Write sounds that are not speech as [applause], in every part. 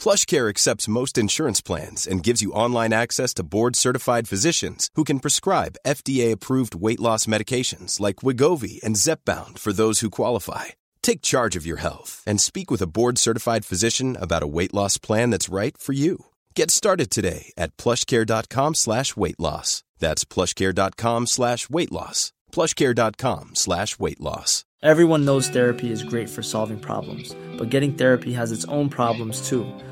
PlushCare accepts most insurance plans and gives you online access to board-certified physicians who can prescribe FDA-approved weight loss medications like Wigovi and Zepbound for those who qualify. Take charge of your health and speak with a board-certified physician about a weight loss plan that's right for you. Get started today at plushcare.com slash weight loss. That's plushcare.com slash weight loss. plushcare.com slash weight loss. Everyone knows therapy is great for solving problems, but getting therapy has its own problems too,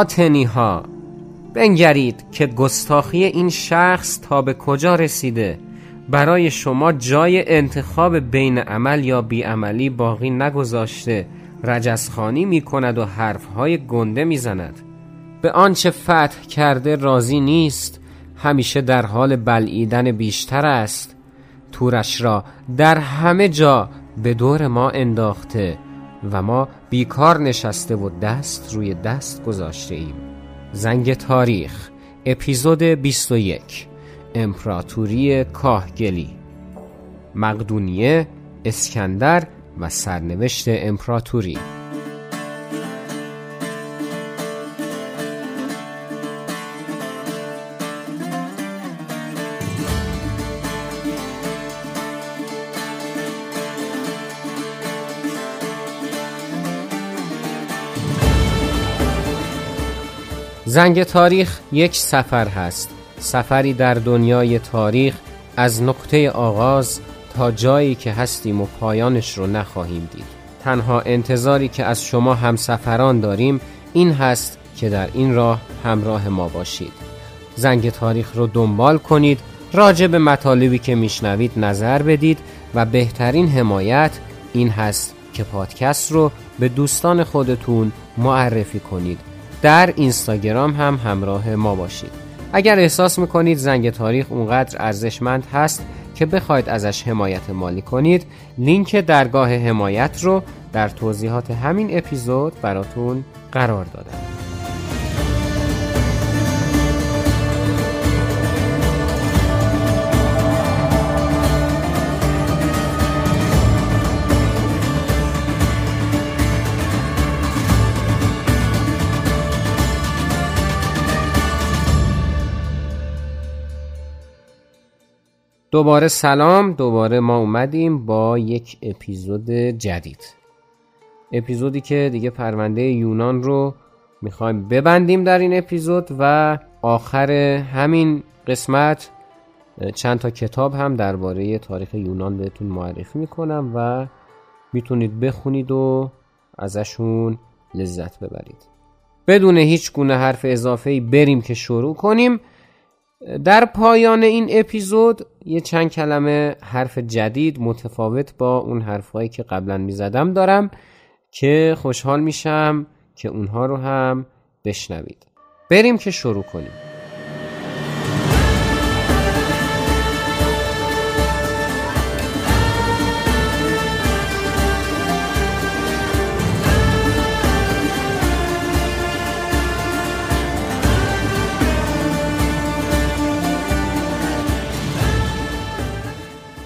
آتنی ها بنگرید که گستاخی این شخص تا به کجا رسیده؟ برای شما جای انتخاب بین عمل یا بیعملی باقی نگذاشته رجزخانی می کند و حرفهای گنده می زند به آنچه فتح کرده راضی نیست همیشه در حال بلعیدن بیشتر است. تورش را در همه جا به دور ما انداخته و ما بیکار نشسته و دست روی دست گذاشته ایم زنگ تاریخ اپیزود 21 امپراتوری کاهگلی مقدونیه اسکندر و سرنوشت امپراتوری. زنگ تاریخ یک سفر هست. سفری در دنیای تاریخ از نقطه آغاز تا جایی که هستیم و پایانش رو نخواهیم دید. تنها انتظاری که از شما همسفران داریم این هست که در این راه همراه ما باشید. زنگ تاریخ رو دنبال کنید راجع به مطالبی که میشنوید نظر بدید و بهترین حمایت این هست که پادکست رو به دوستان خودتون معرفی کنید. در اینستاگرام هم همراه ما باشید. اگر احساس می‌کنید زنگ تاریخ اونقدر ارزشمند هست که بخواید ازش حمایت مالی کنید لینک درگاه حمایت رو در توضیحات همین اپیزود براتون قرار دادم. دوباره سلام دوباره ما اومدیم با یک اپیزود جدید. اپیزودی که دیگه پرونده یونان رو می‌خوایم ببندیم در این اپیزود و آخر همین قسمت چند تا کتاب هم درباره تاریخ یونان بهتون معرفی می‌کنم و می‌تونید بخونید و ازشون لذت ببرید. بدون هیچ گونه حرف اضافه بریم که شروع کنیم. در پایان این اپیزود یه چند کلمه حرف جدید متفاوت با اون حرفهایی که قبلا می‌زدم دارم که خوشحال میشم که اونها رو هم بشنوید. بریم که شروع کنیم.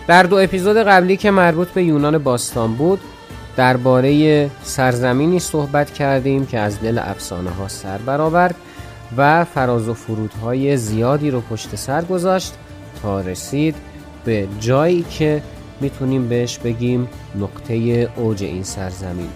در دو اپیزود قبلی که مربوط به یونان باستان بود درباره سرزمینی صحبت کردیم که از دل افسانه ها سر برآورد و فراز و فرودهای زیادی رو پشت سر گذاشت تا رسید به جایی که می‌تونیم بهش بگیم نقطه اوج این سرزمین.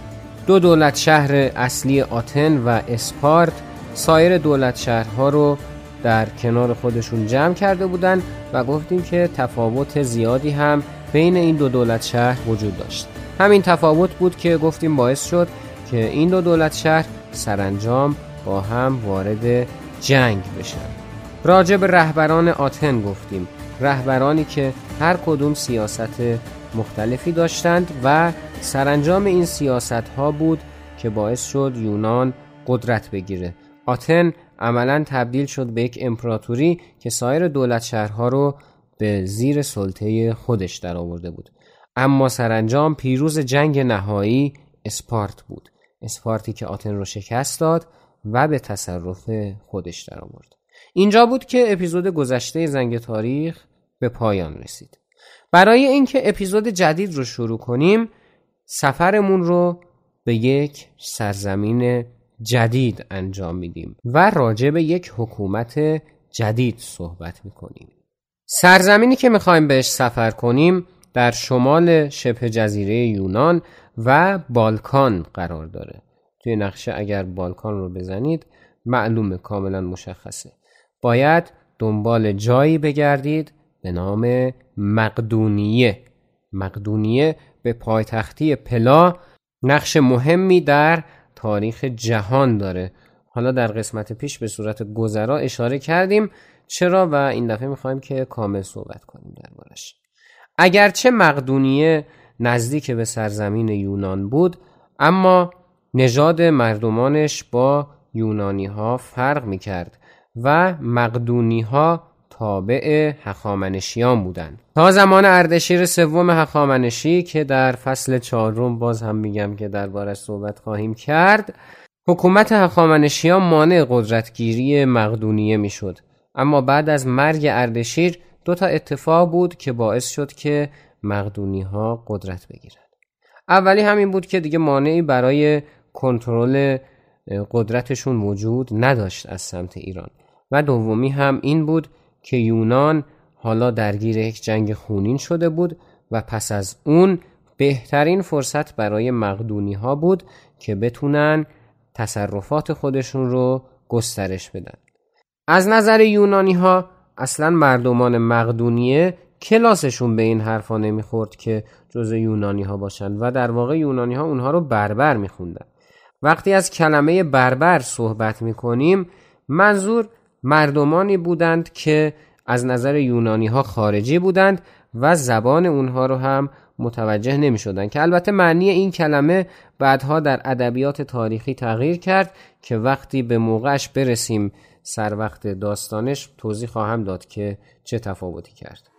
دو دولت شهر اصلی آتن و اسپارت سایر دولت شهرها رو در کنار خودشون جمع کرده بودند و گفتیم که تفاوت زیادی هم بین این دو دولت شهر وجود داشت. همین تفاوت بود که گفتیم باعث شد که این دو دولت شهر سرانجام با هم وارد جنگ بشن. راجع به رهبران آتن گفتیم. رهبرانی که هر کدوم سیاست مختلفی داشتند و سرانجام این سیاست ها بود که باعث شد یونان قدرت بگیره. آتن عملا تبدیل شد به یک امپراتوری که سایر دولت شهرها رو به زیر سلطه خودش در آورده بود. اما سرانجام پیروز جنگ نهایی اسپارت بود. اسپارتی که آتن رو شکست داد و به تصرف خودش در آورد اینجا بود که اپیزود گذشته زنگ تاریخ به پایان رسید. برای اینکه اپیزود جدید رو شروع کنیم سفرمون رو به یک سرزمین جدید انجام میدیم و راجع به یک حکومت جدید صحبت می‌کنیم. سرزمینی که می‌خوایم بهش سفر کنیم در شمال شبه جزیره یونان و بالکان قرار داره. توی نقشه اگر بالکان رو بزنید معلومه کاملا مشخصه. باید دنبال جایی بگردید به نام مقدونیه. مقدونیه به پایتختی پلا نقش مهمی در تاریخ جهان داره. حالا در قسمت پیش به صورت گذرا اشاره کردیم. چرا؟ و این دفعه می‌خوایم که کامل صحبت کنیم دربارش. اگرچه مقدونیه نزدیک به سرزمین یونان بود اما نژاد مردمانش با یونانی ها فرق می کرد و مقدونی ها تابع هخامنشیان بودند تا زمان اردشیر سوم هخامنشی که در فصل چهارم باز هم میگم که دربارش صحبت خواهیم کرد حکومت هخامنشیان مانع قدرتگیری مقدونیه می‌شد. اما بعد از مرگ اردشیر دو تا اتفاق بود که باعث شد که مقدونی ها قدرت بگیرند. اولی همین بود که دیگه مانعی برای کنترل قدرتشون وجود نداشت از سمت ایران. و دومی هم این بود که یونان حالا درگیر یک جنگ خونین شده بود و پس از اون بهترین فرصت برای مقدونی ها بود که بتونن تصرفات خودشون رو گسترش بدن. از نظر یونانی ها اصلا مردمان مقدونیه کلاسشون به این حرفا نمی‌خورد که جز یونانی ها باشن و در واقع یونانی ها اونها رو بربر میخوندن. وقتی از کلمه بربر صحبت می‌کنیم منظور مردمانی بودند که از نظر یونانی ها خارجی بودند و زبان اونها رو هم متوجه نمی شدن که البته معنی این کلمه بعدها در ادبیات تاریخی تغییر کرد که وقتی به موقعش برسیم سر وقت داستانش توضیح خواهم داد که چه تفاوتی کرد.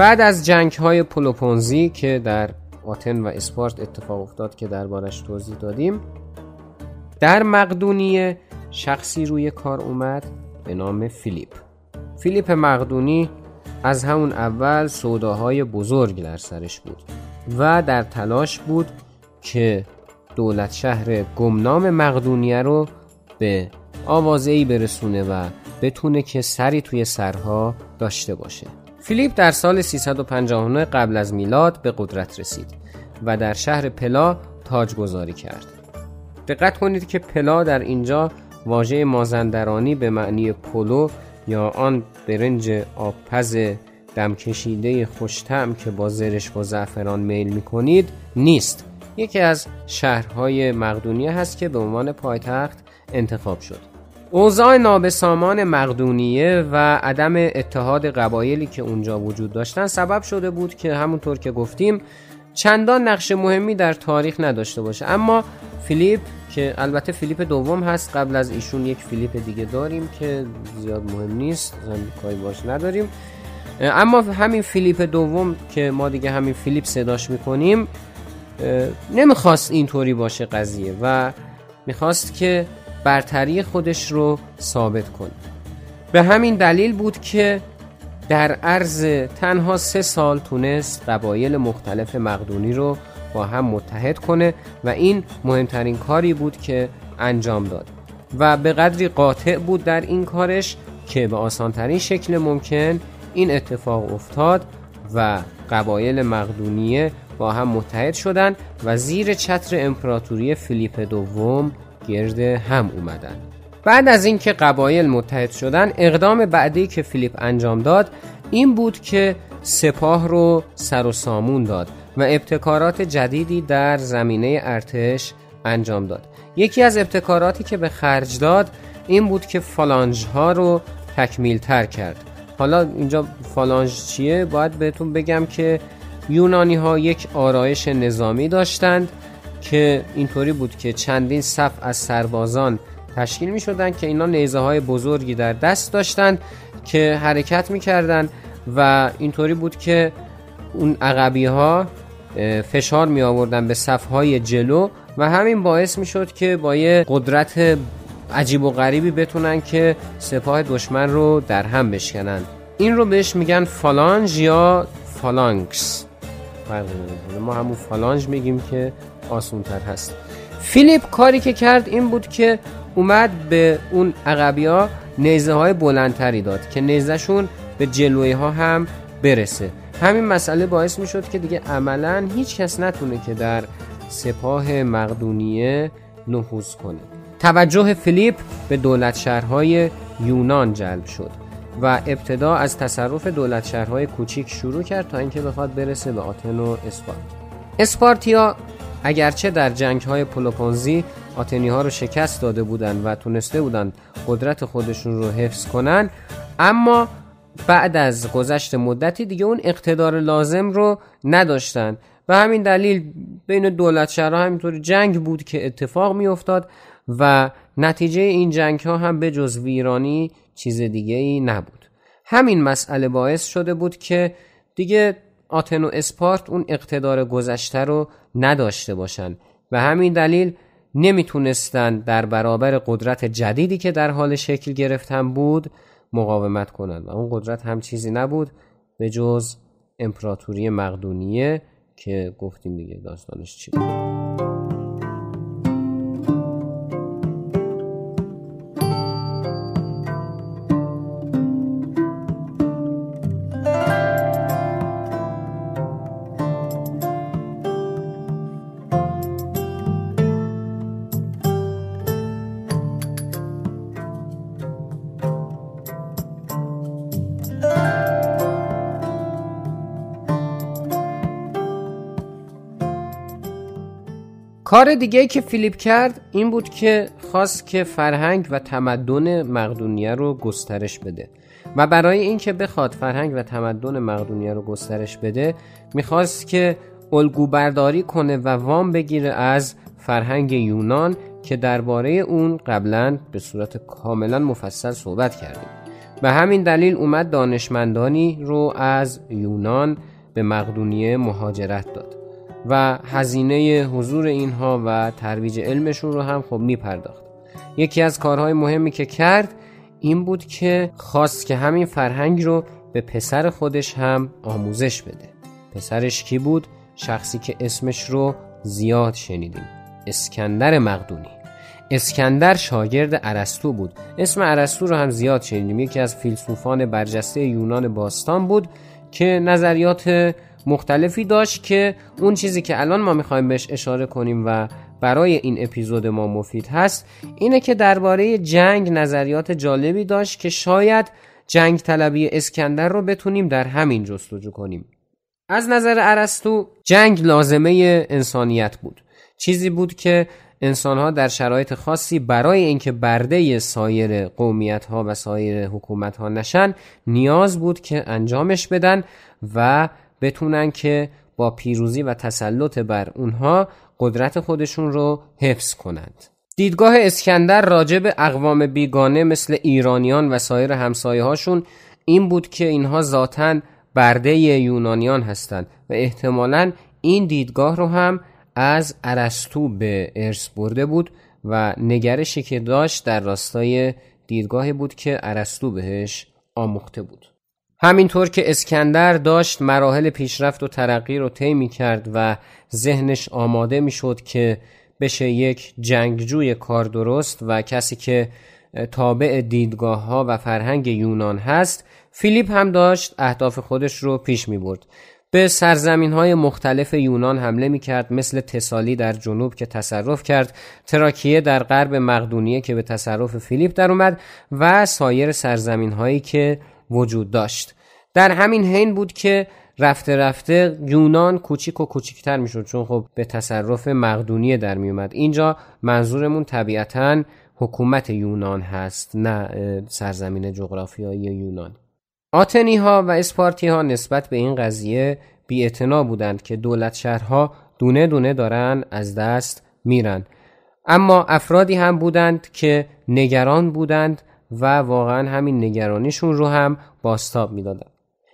بعد از جنگ های پلوپونزی که در آتن و اسپارت اتفاق افتاد که دربارش توضیح دادیم در مقدونیه شخصی روی کار اومد به نام فیلیپ. فیلیپ مقدونی از همون اول سوداهای بزرگ در سرش بود و در تلاش بود که دولت شهر گمنام مقدونیه رو به آوازه ای برسونه و بتونه که سری توی سرها داشته باشه. فیلیپ در سال 359 قبل از میلاد به قدرت رسید و در شهر پلا تاج گذاری کرد. دقت کنید که پلا در اینجا واژه مازندرانی به معنی پلو یا آن برنج آبپز دمکشیده خوشتم که با زرش و زعفران میل می کنید نیست. یکی از شهرهای مقدونیه هست که به عنوان پایتخت انتخاب شد. اوضاع نابسامان مقدونیه و عدم اتحاد قبایلی که اونجا وجود داشتن سبب شده بود که همونطور که گفتیم چندان نقش مهمی در تاریخ نداشته باشه. اما فیلیپ که البته فیلیپ دوم هست قبل از ایشون یک فیلیپ دیگه داریم که زیاد مهم نیست کاری باش نداریم. اما همین فیلیپ دوم که ما دیگه همین فیلیپ صداش می‌کنیم نمی‌خواست اینطوری باشه قضیه و می‌خواست که برتری خودش رو ثابت کنه به همین دلیل بود که در عرض تنها سه سال تونست قبایل مختلف مقدونی رو با هم متحد کنه و این مهمترین کاری بود که انجام داد. و به قدری قاطع بود در این کارش که به آسانترین شکل ممکن این اتفاق افتاد و قبایل مقدونیه با هم متحد شدند و زیر چتر امپراتوری فیلیپ دوم گرد هم اومدن. بعد از اینکه قبایل متحد شدن اقدام بعدی که فیلیپ انجام داد این بود که سپاه رو سر و سامون داد و ابتکارات جدیدی در زمینه ارتش انجام داد. یکی از ابتکاراتی که به خرج داد این بود که فالانج ها رو تکمیل تر کرد. حالا اینجا فالانج چیه؟ باید بهتون بگم که یونانی ها یک آرایش نظامی داشتند که اینطوری بود که چندین صف از سربازان تشکیل می شدن که اینا نیزه های بزرگی در دست داشتند که حرکت می کردن و اینطوری بود که اون عقبی ها فشار می آوردن به صف های جلو و همین باعث می شد که با یه قدرت عجیب و غریبی بتونن که سپاه دشمن رو در هم بشکنن. این رو بهش میگن فالانج یا فالانکس. ما همون فالانج میگیم که آسون تر هست. فیلیپ کاری که کرد این بود که اومد به اون عقبی ها نیزه های بلندتری داد که نیزهشون به جلوی ها هم برسه. همین مسئله باعث می شد که دیگه عملا هیچ کس نتونه که در سپاه مقدونیه نفوذ کنه. توجه فیلیپ به دولت شهرهای یونان جلب شد. و ابتدا از تصرف دولت شهرهای کوچیک شروع کرد تا اینکه بخواد برسه به آتن و اسپارت. اسپارتیا اگرچه در جنگ های پلوپونزی آتنی ها رو شکست داده بودند و تونسته بودند قدرت خودشون رو حفظ کنن اما بعد از گذشت مدتی دیگه اون اقتدار لازم رو نداشتن و همین دلیل بین دولت شهرها همینطور جنگ بود که اتفاق می افتاد و نتیجه این جنگ ها هم به جز ویرانی چیز دیگه ای نبود. همین مسئله باعث شده بود که دیگه آتن و اسپارت اون اقتدار گذشته رو نداشته باشن و همین دلیل نمی‌تونستن در برابر قدرت جدیدی که در حال شکل گرفتن بود مقاومت کنند و اون قدرت هم چیزی نبود به جز امپراتوری مقدونیه که گفتیم دیگه داستانش چی بود. کار دیگه که فیلیپ کرد این بود که خواست که فرهنگ و تمدن مقدونیه رو گسترش بده. و برای اینکه بخواد فرهنگ و تمدن مقدونیه رو گسترش بده می‌خواست که الگو برداری کنه و وام بگیره از فرهنگ یونان که درباره اون قبلا به صورت کاملا مفصل صحبت کردیم. به همین دلیل اومد دانشمندانی رو از یونان به مقدونیه مهاجرت داد. و هزینه حضور اینها و ترویج علمشون رو هم خب میپرداخت. یکی از کارهای مهمی که کرد این بود که خواست که همین فرهنگ رو به پسر خودش هم آموزش بده. پسرش کی بود؟ شخصی که اسمش رو زیاد شنیدیم. اسکندر مقدونی. اسکندر شاگرد ارسطو بود. اسم ارسطو رو هم زیاد شنیدیم. یکی از فیلسوفان برجسته یونان باستان بود که نظریات مختلفی داشت که اون چیزی که الان ما می‌خوایم بهش اشاره کنیم و برای این اپیزود ما مفید هست اینه که درباره جنگ نظریات جالبی داشت که شاید جنگ طلبی اسکندر رو بتونیم در همین جستجو کنیم. از نظر ارسطو جنگ لازمه انسانیت بود. چیزی بود که انسانها در شرایط خاصی برای اینکه برده سایر قومیت ها و سایر حکومت ها نشن نیاز بود که انجامش بدن و بتونن که با پیروزی و تسلط بر اونها قدرت خودشون رو حفظ کنند. دیدگاه اسکندر راجع به اقوام بیگانه مثل ایرانیان و سایر همسایه هاشون این بود که اینها ذاتا برده یونانیان هستند و احتمالا این دیدگاه رو هم از ارسطو به ارث برده بود و نگرشی که داشت در راستای دیدگاهی بود که ارسطو بهش آموخته بود. همینطور که اسکندر داشت مراحل پیشرفت و ترقی رو طی می کرد و ذهنش آماده می شد که بشه یک جنگجوی کار درست و کسی که تابع دیدگاه ها و فرهنگ یونان هست فیلیپ هم داشت اهداف خودش رو پیش می برد به سرزمین های مختلف یونان حمله می کرد مثل تسالی در جنوب که تصرف کرد تراکیه در غرب مقدونیه که به تصرف فیلیپ در اومد و سایر سرزمین هایی که وجود داشت. در همین حین بود که رفته رفته یونان کوچیک و کوچیکتر می‌شد چون خب به تصرف مقدونیه در میومد اینجا منظورمون طبیعتا حکومت یونان هست نه سرزمین جغرافیایی یونان. آتنی ها و اسپارتی ها نسبت به این قضیه بی بودند که دولت شهرها دونه دونه دارن از دست میرن. اما افرادی هم بودند که نگران بودند و واقعا همین نگرانیشون رو هم باستاب می‌دادند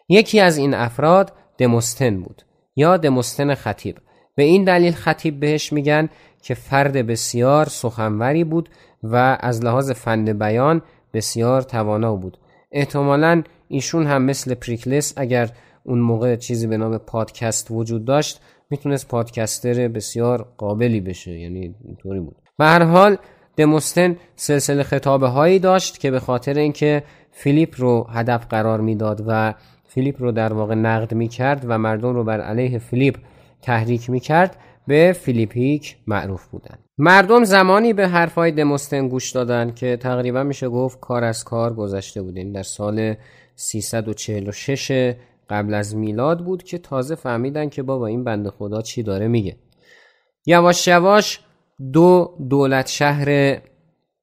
یکی از این افراد دموستن بود یا دموستن خطیب. به این دلیل خطیب بهش میگن که فرد بسیار سخنوری بود و از لحاظ فن بیان بسیار توانا بود. احتمالا ایشون هم مثل پریکلس اگر اون موقع چیزی به نام پادکست وجود داشت می‌تونست پادکستر بسیار قابلی بشه. یعنی اینطوری بود. به هر حال دموستن سلسله خطابه هایی داشت که به خاطر اینکه فیلیپ رو هدف قرار می‌داد و فیلیپ رو در واقع نقد می‌کرد و مردم رو بر علیه فیلیپ تحریک می‌کرد به فیلیپیک معروف بودند. مردم زمانی به حرفهای دموستن گوش دادند که تقریبا میشه گفت کار از کار گذشته بود این در سال 346 قبل از میلاد بود که تازه فهمیدن که بابا این بنده خدا چی داره میگه. یواش یواش دو دولت شهر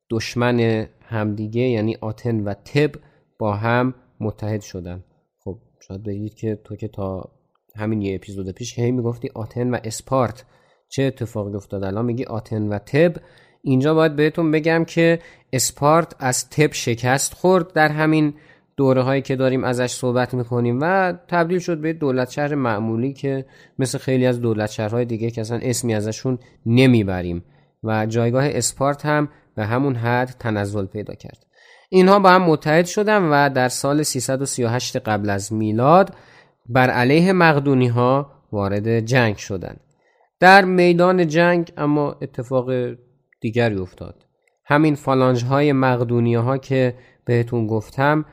دشمن همدیگه یعنی آتن و تب با هم متحد شدن. خب شاید بگید که تو که تا همین یه اپیزود پیش هی می‌گفتی آتن و اسپارت. چه اتفاقی افتاد الان میگی آتن و تب اینجا باید بهتون بگم که اسپارت از تب شکست خورد در همین دوره هایی که داریم ازش صحبت می‌کنیم و تبدیل شد به دولت شهر معمولی که مثل خیلی از دولت شهرهای دیگه که اصلا اسمی ازشون نمی‌بریم و جایگاه اسپارت هم به همون حد تنزل پیدا کرد اینها با هم متحد شدن و در سال 338 قبل از میلاد بر علیه مقدونی ها وارد جنگ شدند. در میدان جنگ اما اتفاق دیگری افتاد. همین فالانج های مقدونی ها که بهتون گفتم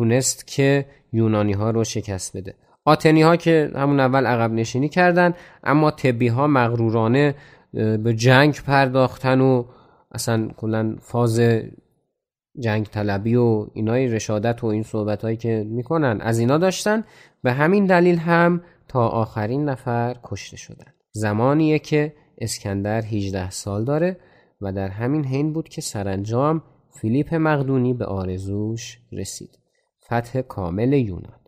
تونست که یونانی ها رو شکست بده. آتنی ها که همون اول عقب نشینی کردن اما تبی ها مغرورانه به جنگ پرداختن و اصلا کلا فاز جنگ طلبی و اینای رشادت و این صحبت هایی که می‌کنن از اینا داشتن. به همین دلیل هم تا آخرین نفر کشته شدن. زمانیه که اسکندر 18 سال داره و در همین حین بود که سرانجام فیلیپ مقدونی به آرزوش رسید. فتح کامل یونان.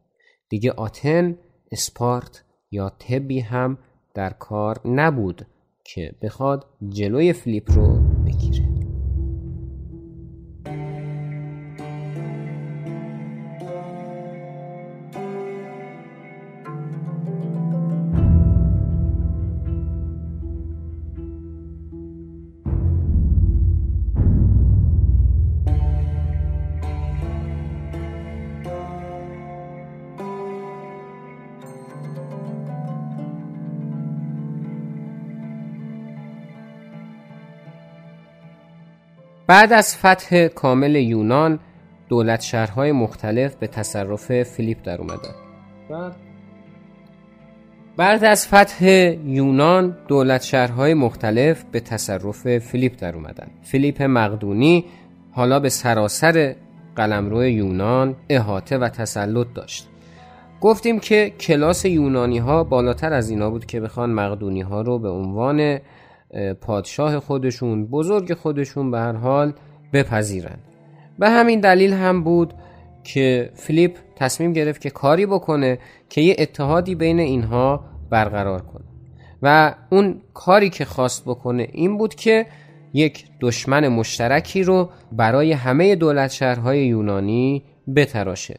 دیگه آتن اسپارت یا تبی هم در کار نبود که بخواد جلوی فیلیپ رو بگیره. بعد از فتح کامل یونان دولت شهرهای مختلف به تصرف فیلیپ در اومدن. بعد؟ از فتح یونان دولت شهرهای مختلف به تصرف فیلیپ در اومدن. فیلیپ مقدونی حالا به سراسر قلمرو یونان احاطه و تسلط داشت. گفتیم که کلاس یونانی ها بالاتر از اینا بود که بخوان مقدونی ها رو به عنوان پادشاه خودشون بزرگ خودشون به هر حال بپذیرن. به همین دلیل هم بود که فیلیپ تصمیم گرفت که کاری بکنه که یه اتحادی بین اینها برقرار کنه. و اون کاری که خواست بکنه این بود که یک دشمن مشترکی رو برای همه دولت شهرهای یونانی بتراشه.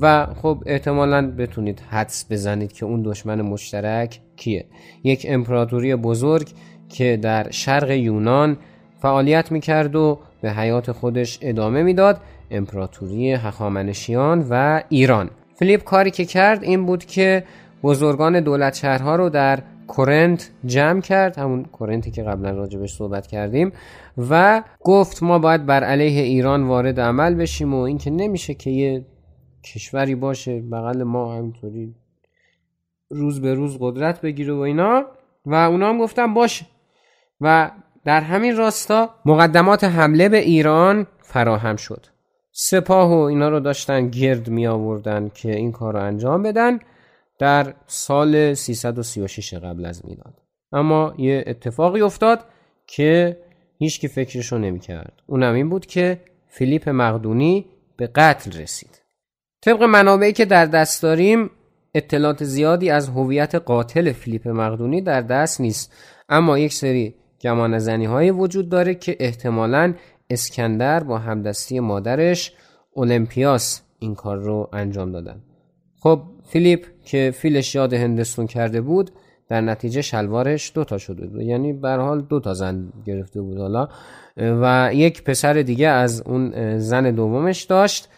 و خب احتمالا بتونید حدس بزنید که اون دشمن مشترک کیه. یک امپراتوری بزرگ که در شرق یونان فعالیت می‌کرد و به حیات خودش ادامه می‌داد امپراتوری هخامنشیان و ایران. فلیپ کاری که کرد این بود که بزرگان دولت شهرها رو در کورنت جمع کرد همون کورنتی که قبلا راجبش صحبت کردیم و گفت ما باید بر علیه ایران وارد عمل بشیم و اینکه نمیشه که یه کشوری باشه بغل ما همینطوری روز به روز قدرت بگیره و اینا. و اونا هم گفتن باشه. و در همین راستا مقدمات حمله به ایران فراهم شد. سپاه و اینا رو داشتن گرد می آوردن که این کار رو انجام بدن. در سال 336 قبل از میلاد. اما یه اتفاقی افتاد که هیچ کی فکرشو نمی کرد اونم این بود که فیلیپ مقدونی به قتل رسید. طبق منابعی که در دست داریم اطلاعات زیادی از هویت قاتل فیلیپ مقدونی در دست نیست. اما یک سری گمان زنی های وجود داره که احتمالا اسکندر با همدستی مادرش اولمپیاس این کار رو انجام دادن. خب فیلیپ که فیلش یاد هندستون کرده بود در نتیجه شلوارش دوتا شده بود. یعنی به حال دو تا زن گرفته بود حالا. و یک پسر دیگه از اون زن دومش داشت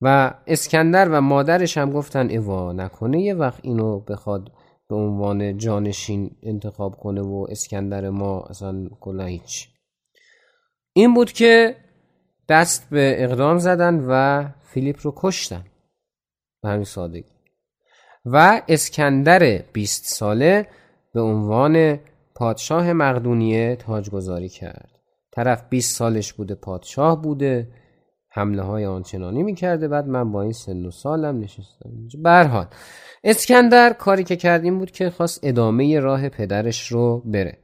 و اسکندر و مادرش هم گفتن ایوا نکنه یه وقت اینو بخواد به عنوان جانشین انتخاب کنه و اسکندر ما اصلا کلا هیچ. این بود که دست به اقدام زدن و فیلیپ رو کشتن. به همین سادگی. و اسکندر 20 ساله به عنوان پادشاه مقدونیه تاجگذاری کرد. طرف 20 سالش بوده پادشاه بوده. حمله های آنچنانی می‌کرده. بعد من با این سن و سالم نشستم برحال اسکندر کاری که کرد این بود که خواست ادامه راه پدرش رو بره.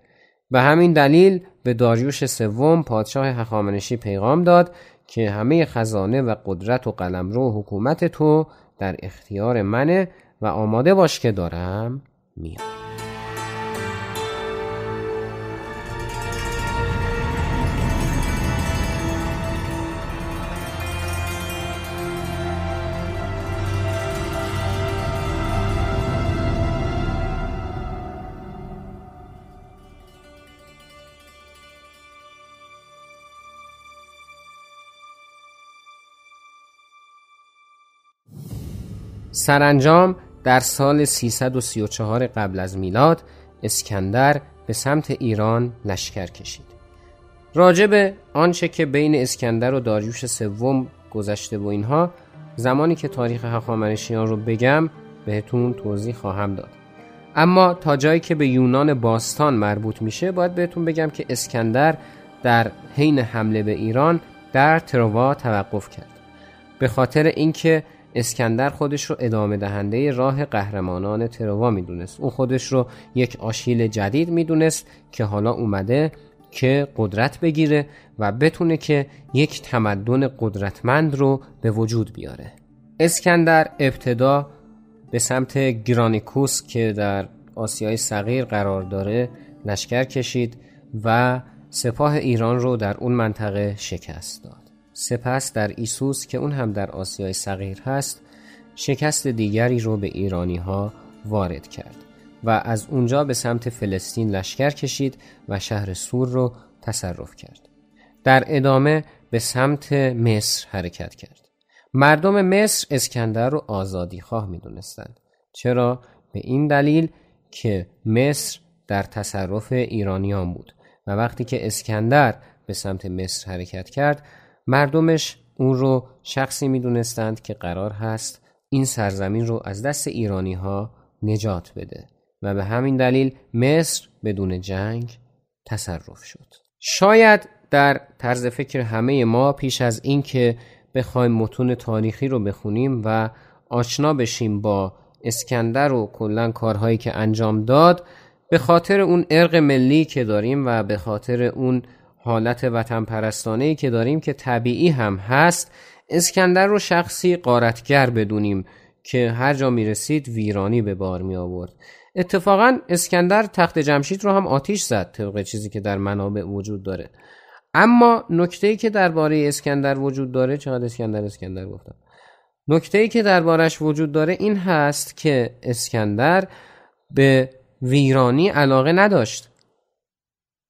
به همین دلیل به داریوش سوم پادشاه هخامنشی پیغام داد که همه خزانه و قدرت و قلمرو حکومت تو در اختیار منه و آماده باش که دارم میام. سرانجام در سال 334 قبل از میلاد اسکندر به سمت ایران لشکر کشید. راجب آنچه که بین اسکندر و داریوش سوم گذشته و اینها زمانی که تاریخ هخامنشیان رو بگم بهتون توضیح خواهم داد. اما تا جایی که به یونان باستان مربوط میشه باید بهتون بگم که اسکندر در حین حمله به ایران در تروا توقف کرد. به خاطر اینکه اسکندر خودش رو ادامه دهنده راه قهرمانان تروا می‌دونست. او خودش رو یک آشیل جدید می‌دونست که حالا اومده که قدرت بگیره و بتونه که یک تمدن قدرتمند رو به وجود بیاره. اسکندر ابتدا به سمت گرانیکوس که در آسیای صغیر قرار داره لشکر کشید و سپاه ایران رو در اون منطقه شکست داد. سپس در ایسوس که اون هم در آسیای صغیر هست شکست دیگری رو به ایرانی ها وارد کرد و از اونجا به سمت فلسطین لشکر کشید و شهر سور رو تصرف کرد در ادامه به سمت مصر حرکت کرد مردم مصر اسکندر رو آزادی خواه می دونستند. چرا؟ به این دلیل که مصر در تصرف ایرانیان بود و وقتی که اسکندر به سمت مصر حرکت کرد مردمش اون رو شخصی می‌دونستند که قرار هست این سرزمین رو از دست ایرانی ها نجات بده و به همین دلیل مصر بدون جنگ تصرف شد. شاید در طرز فکر همه ما پیش از اینکه بخوایم متون تاریخی رو بخونیم و آشنا بشیم با اسکندر و کلا کارهایی که انجام داد به خاطر اون ارق ملی که داریم و به خاطر اون حالت وطن پرستانه که داریم که طبیعی هم هست اسکندر رو شخصی قارتگر بدونیم که هر جا می رسید ویرانی به بار می آورد اتفاقا اسکندر تخت جمشید رو هم آتیش زد طبق چیزی که در منابع وجود داره. اما نکته ای که درباره اسکندر وجود داره چقدر اسکندر اسکندر گفتم. نکته ای که دربارش وجود داره این هست که اسکندر به ویرانی علاقه نداشت.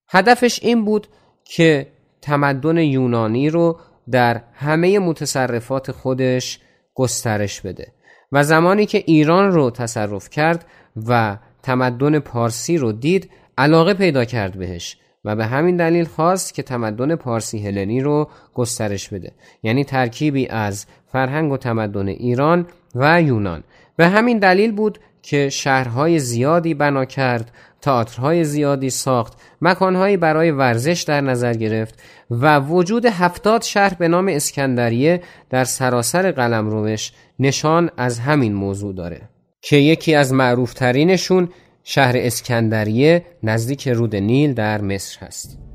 هدفش این بود که تمدن یونانی رو در همه متصرفات خودش گسترش بده. و زمانی که ایران رو تصرف کرد و تمدن پارسی رو دید علاقه پیدا کرد بهش و به همین دلیل خواست که تمدن پارسی هلنی رو گسترش بده. یعنی ترکیبی از فرهنگ و تمدن ایران و یونان. به همین دلیل بود که شهرهای زیادی بنا کرد تئاترهای زیادی ساخت مکانهایی برای ورزش در نظر گرفت و وجود هفتاد شهر به نام اسکندریه در سراسر قلمروش نشان از همین موضوع داره که یکی از معروفترینشون شهر اسکندریه نزدیک رود نیل در مصر هست.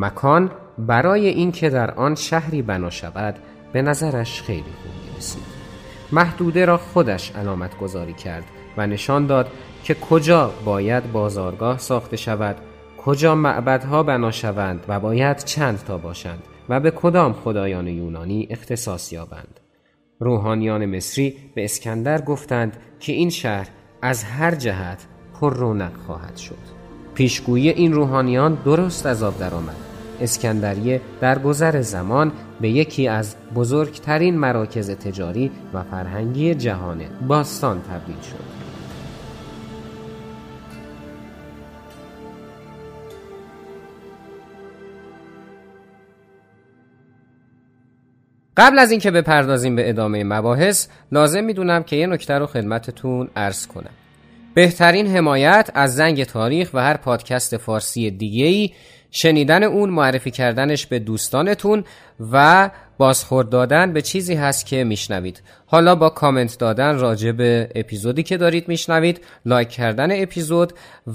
مکان برای اینکه در آن شهری بنا شود به نظرش خیلی خوب رسید محدوده را خودش علامت گذاری کرد و نشان داد که کجا باید بازارگاه ساخته شود کجا معبدها بنا شوند و باید چند تا باشند و به کدام خدایان یونانی اختصاص یابند. روحانیان مصری به اسکندر گفتند که این شهر از هر جهت پر رونق خواهد شد. پیشگویی این روحانیان درست از آب درآمد. اسکندریه در گذر زمان به یکی از بزرگترین مراکز تجاری و فرهنگی جهان باستان تبدیل شد. قبل از اینکه بپردازیم به ادامه مباحث لازم می‌دونم که یه نکته رو خدمتتون عرض کنم. بهترین حمایت از زنگ تاریخ و هر پادکست فارسی دیگه ای شنیدن اون معرفی کردنش به دوستانتون و بازخورد دادن به چیزی هست که میشنوید. حالا با کامنت دادن راجع به اپیزودی که دارید میشنوید لایک کردن اپیزود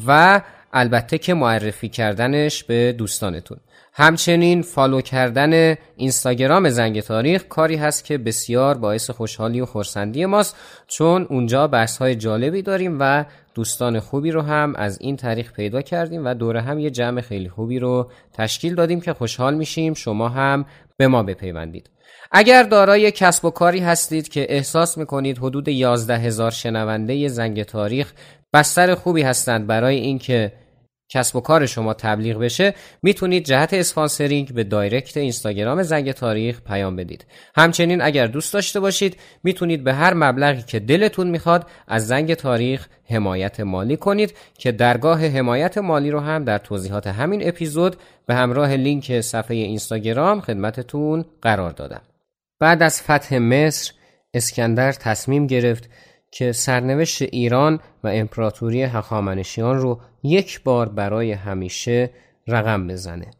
و البته که معرفی کردنش به دوستانتون. همچنین فالو کردن اینستاگرام زنگ تاریخ کاری هست که بسیار باعث خوشحالی و خرسندی ماست چون اونجا بحث های جالبی داریم و دوستان خوبی رو هم از زنگ تاریخ پیدا کردیم و دور هم یه جمع خیلی خوبی رو تشکیل دادیم که خوشحال میشیم شما هم به ما بپیوندید. اگر دارای کسب و کاری هستید که احساس می‌کنید حدود 11 هزار شنونده زنگ تاریخ بستر خوبی هستند برای اینکه کسب و کار شما تبلیغ بشه می‌تونید جهت sponsoring به direct اینستاگرام زنگ تاریخ پیام بدید. همچنین اگر دوست داشته باشید می‌تونید به هر مبلغی که دلتون می‌خواد از زنگ تاریخ حمایت مالی کنید که درگاه حمایت مالی رو هم در توضیحات همین اپیزود به همراه لینک صفحه اینستاگرام خدمتتون قرار دادم. بعد از فتح مصر اسکندر تصمیم گرفت که سرنوشت ایران و امپراتوری هخامنشیان رو یک بار برای همیشه رقم بزنه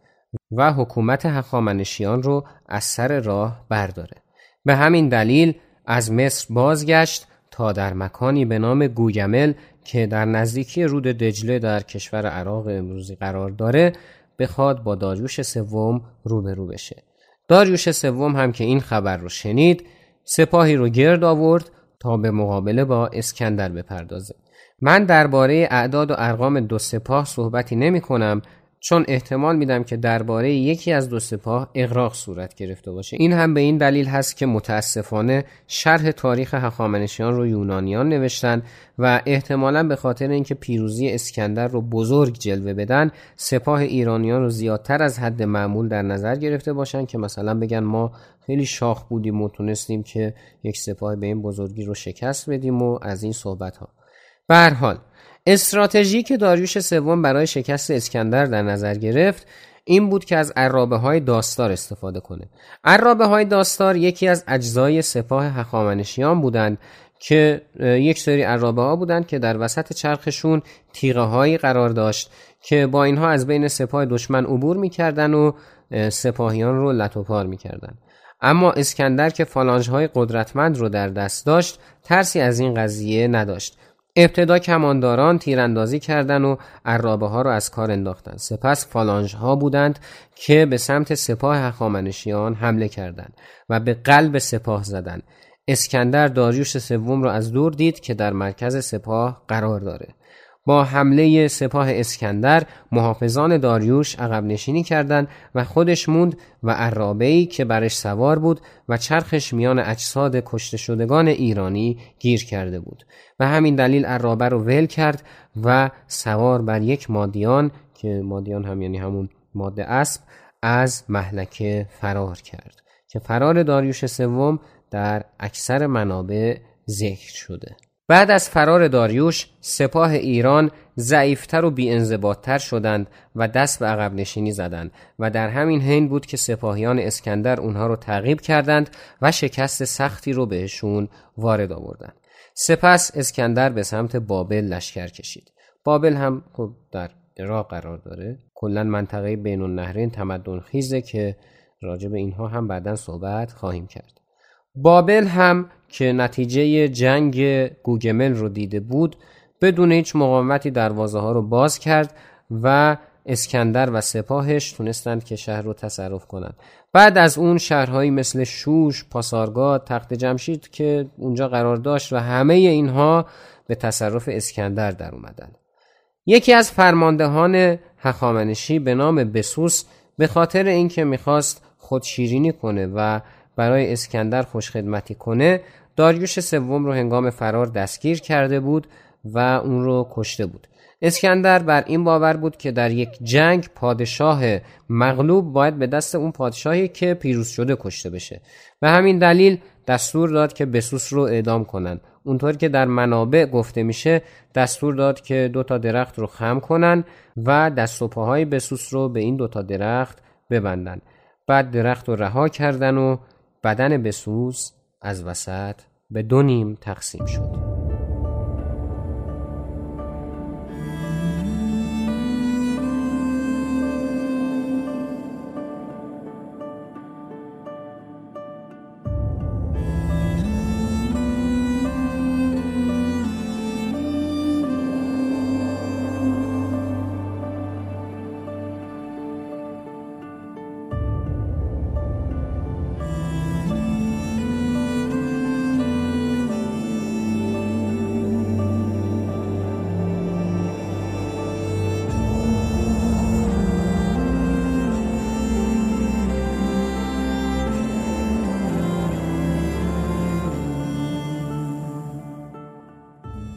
و حکومت هخامنشیان رو از سر راه برداره. به همین دلیل از مصر بازگشت تا در مکانی به نام گوگمل که در نزدیکی رود دجله در کشور عراق امروزی قرار داره بخواد با داریوش سوم روبرو بشه. داریوش سوم هم که این خبر رو شنید سپاهی رو گرد آورد تا به مقابله با اسکندر بپردازه من درباره اعداد و ارقام دو سپاه صحبتی نمی کنم چون احتمال میدم که درباره یکی از دو سپاه اغراق صورت گرفته باشه. این هم به این دلیل هست که متاسفانه شرح تاریخ هخامنشیان رو یونانیان نوشتن و احتمالا به خاطر اینکه پیروزی اسکندر رو بزرگ جلوه بدن سپاه ایرانیان رو زیادتر از حد معمول در نظر گرفته باشن که مثلا بگن ما خیلی شاخ بودیم و تونستیم که یک سپاه به این بزرگی رو شکست بدیم و از این صحبت ها به حال استراتژی که داریوش سوم برای شکست اسکندر در نظر گرفت این بود که از عرابه های داستار استفاده کنه. عرابه های داستار یکی از اجزای سپاه هخامنشیان بودند که یک سری عرابه ها بودند که در وسط چرخشون تیغه هایی قرار داشت که با اینها از بین سپاه دشمن عبور می‌کردن و سپاهیان رو لطوپار می‌کردن. اما اسکندر که فالانج های قدرتمند رو در دست داشت ترسی از این قضیه نداشت. ابتدا کمانداران تیراندازی کردند و عرابه ها را از کار انداختند سپس فالانج ها بودند که به سمت سپاه هخامنشیان حمله کردند و به قلب سپاه زدند. اسکندر داریوش سوم را از دور دید که در مرکز سپاه قرار داره. با حمله سپاه اسکندر محافظان داریوش عقب نشینی کردند و خودش موند و عرابهی که برش سوار بود و چرخش میان اجساد کشته شدگان ایرانی گیر کرده بود. و همین دلیل عرابه رو ول کرد و سوار بر یک مادیان که مادیان هم یعنی همون ماده اسب از محلکه فرار کرد که فرار داریوش سوم در اکثر منابع ذکر شده. بعد از فرار داریوش سپاه ایران ضعیفتر و بیانضباطتر شدند و دست به عقب نشینی زدند و در همین حین بود که سپاهیان اسکندر اونها رو تعقیب کردند و شکست سختی رو بهشون وارد آوردند. سپس اسکندر به سمت بابل لشکر کشید. بابل هم خب در عراق قرار داره. کلا منطقه بین النهرین تمدن خیزه که راجع به اینها هم بعدا صحبت خواهیم کرد. بابل هم که نتیجه جنگ گوگمل رو دیده بود بدون هیچ مقاومتی دروازه ها رو باز کرد و اسکندر و سپاهش تونستند که شهر رو تصرف کنند. بعد از اون شهرهایی مثل شوش، پاسارگاد، تخت جمشید که اونجا قرار داشت و همه اینها به تصرف اسکندر در اومدن. یکی از فرماندهان هخامنشی به نام بسوس به خاطر اینکه می‌خواست خود شیرینی کنه و برای اسکندر خوشخدمتی کنه داریوش سوم رو هنگام فرار دستگیر کرده بود و اون رو کشته بود. اسکندر بر این باور بود که در یک جنگ پادشاه مغلوب باید به دست اون پادشاهی که پیروز شده کشته بشه. و همین دلیل دستور داد که بسوس رو اعدام کنن اونطور که در منابع گفته میشه دستور داد که دو تا درخت رو خم کنن و دست و پاهای بسوس رو به این دو تا درخت ببندن بعد درخت رو رها کردن و بدن بسوس از وسط به دو نیم تقسیم شد.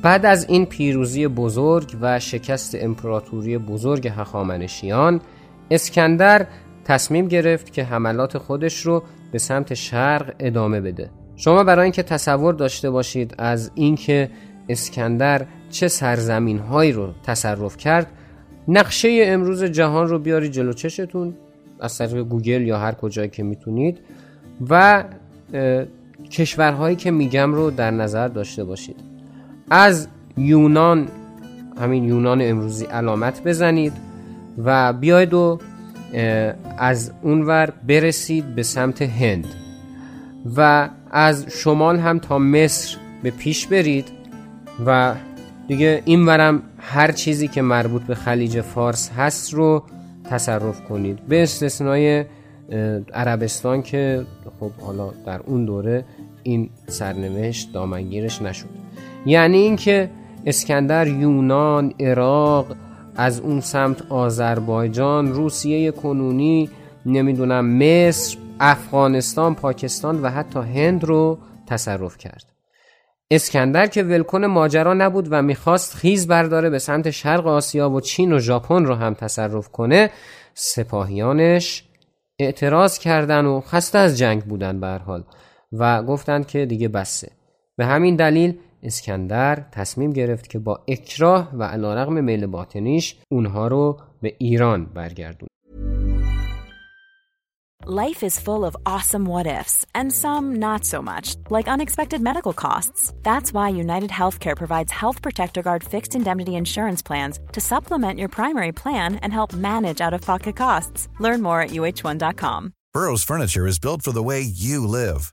بعد از این پیروزی بزرگ و شکست امپراتوری بزرگ هخامنشیان اسکندر تصمیم گرفت که حملات خودش رو به سمت شرق ادامه بده. شما برای اینکه تصور داشته باشید از اینکه اسکندر چه سرزمین هایی رو تصرف کرد نقشه امروز جهان رو بیاری جلو چشتون از طریق گوگل یا هر کجایی که می‌تونید و کشورهایی که میگم رو در نظر داشته باشید. از یونان همین یونان امروزی علامت بزنید و بیاید و از اونور برسید به سمت هند و از شمال هم تا مصر به پیش برید و دیگه این ورم هر چیزی که مربوط به خلیج فارس هست رو تصرف کنید. به استثنای عربستان که خب حالا در اون دوره این سرنوشت دامنگیرش نشد. یعنی اینکه اسکندر یونان عراق از اون سمت آذربایجان روسیه کنونی نمی‌دونم مصر افغانستان پاکستان و حتی هند رو تصرف کرد. اسکندر که ولکن ماجرا نبود و می‌خواست خیز برداره به سمت شرق آسیا و چین و ژاپن رو هم تصرف کنه سپاهیانش اعتراض کردن و خسته از جنگ بودن به حال و گفتند که دیگه بسه. به همین دلیل اسکندر تصمیم گرفت که با اکراه و علیرغم میل باطنیش اونها رو به ایران برگردون Life is full of awesome what ifs and some not so much, like unexpected medical costs. That's why United Healthcare provides Health Protector Guard fixed indemnity insurance plans to supplement your primary plan and help manage out of pocket costs. Learn more at uh1.com. Burrow's furniture is built for the way you live.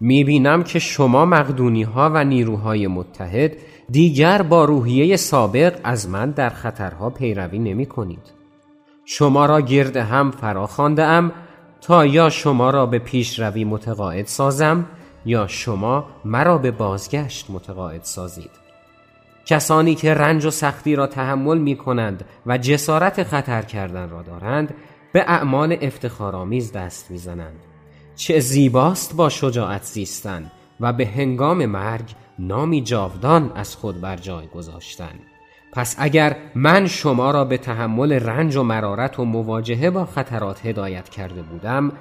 می‌بینم که شما مقدونی ها و نیروهای متحد دیگر با روحیه سابق از من در خطرها پیروی نمی کنید. شما را گرد هم فرا ام تا یا شما را به پیشروی متقاعد سازم یا شما مرا به بازگشت متقاعد سازید. کسانی که رنج و سختی را تحمل می کنند و جسارت خطر کردن را دارند به اعمال افتخارآمیز دست می‌زنند چه زیباست با شجاعت زیستن و به هنگام مرگ نامی جاودان از خود بر جای گذاشتن. پس اگر من شما را به تحمل رنج و مرارت و مواجهه با خطرات هدایت کرده بودم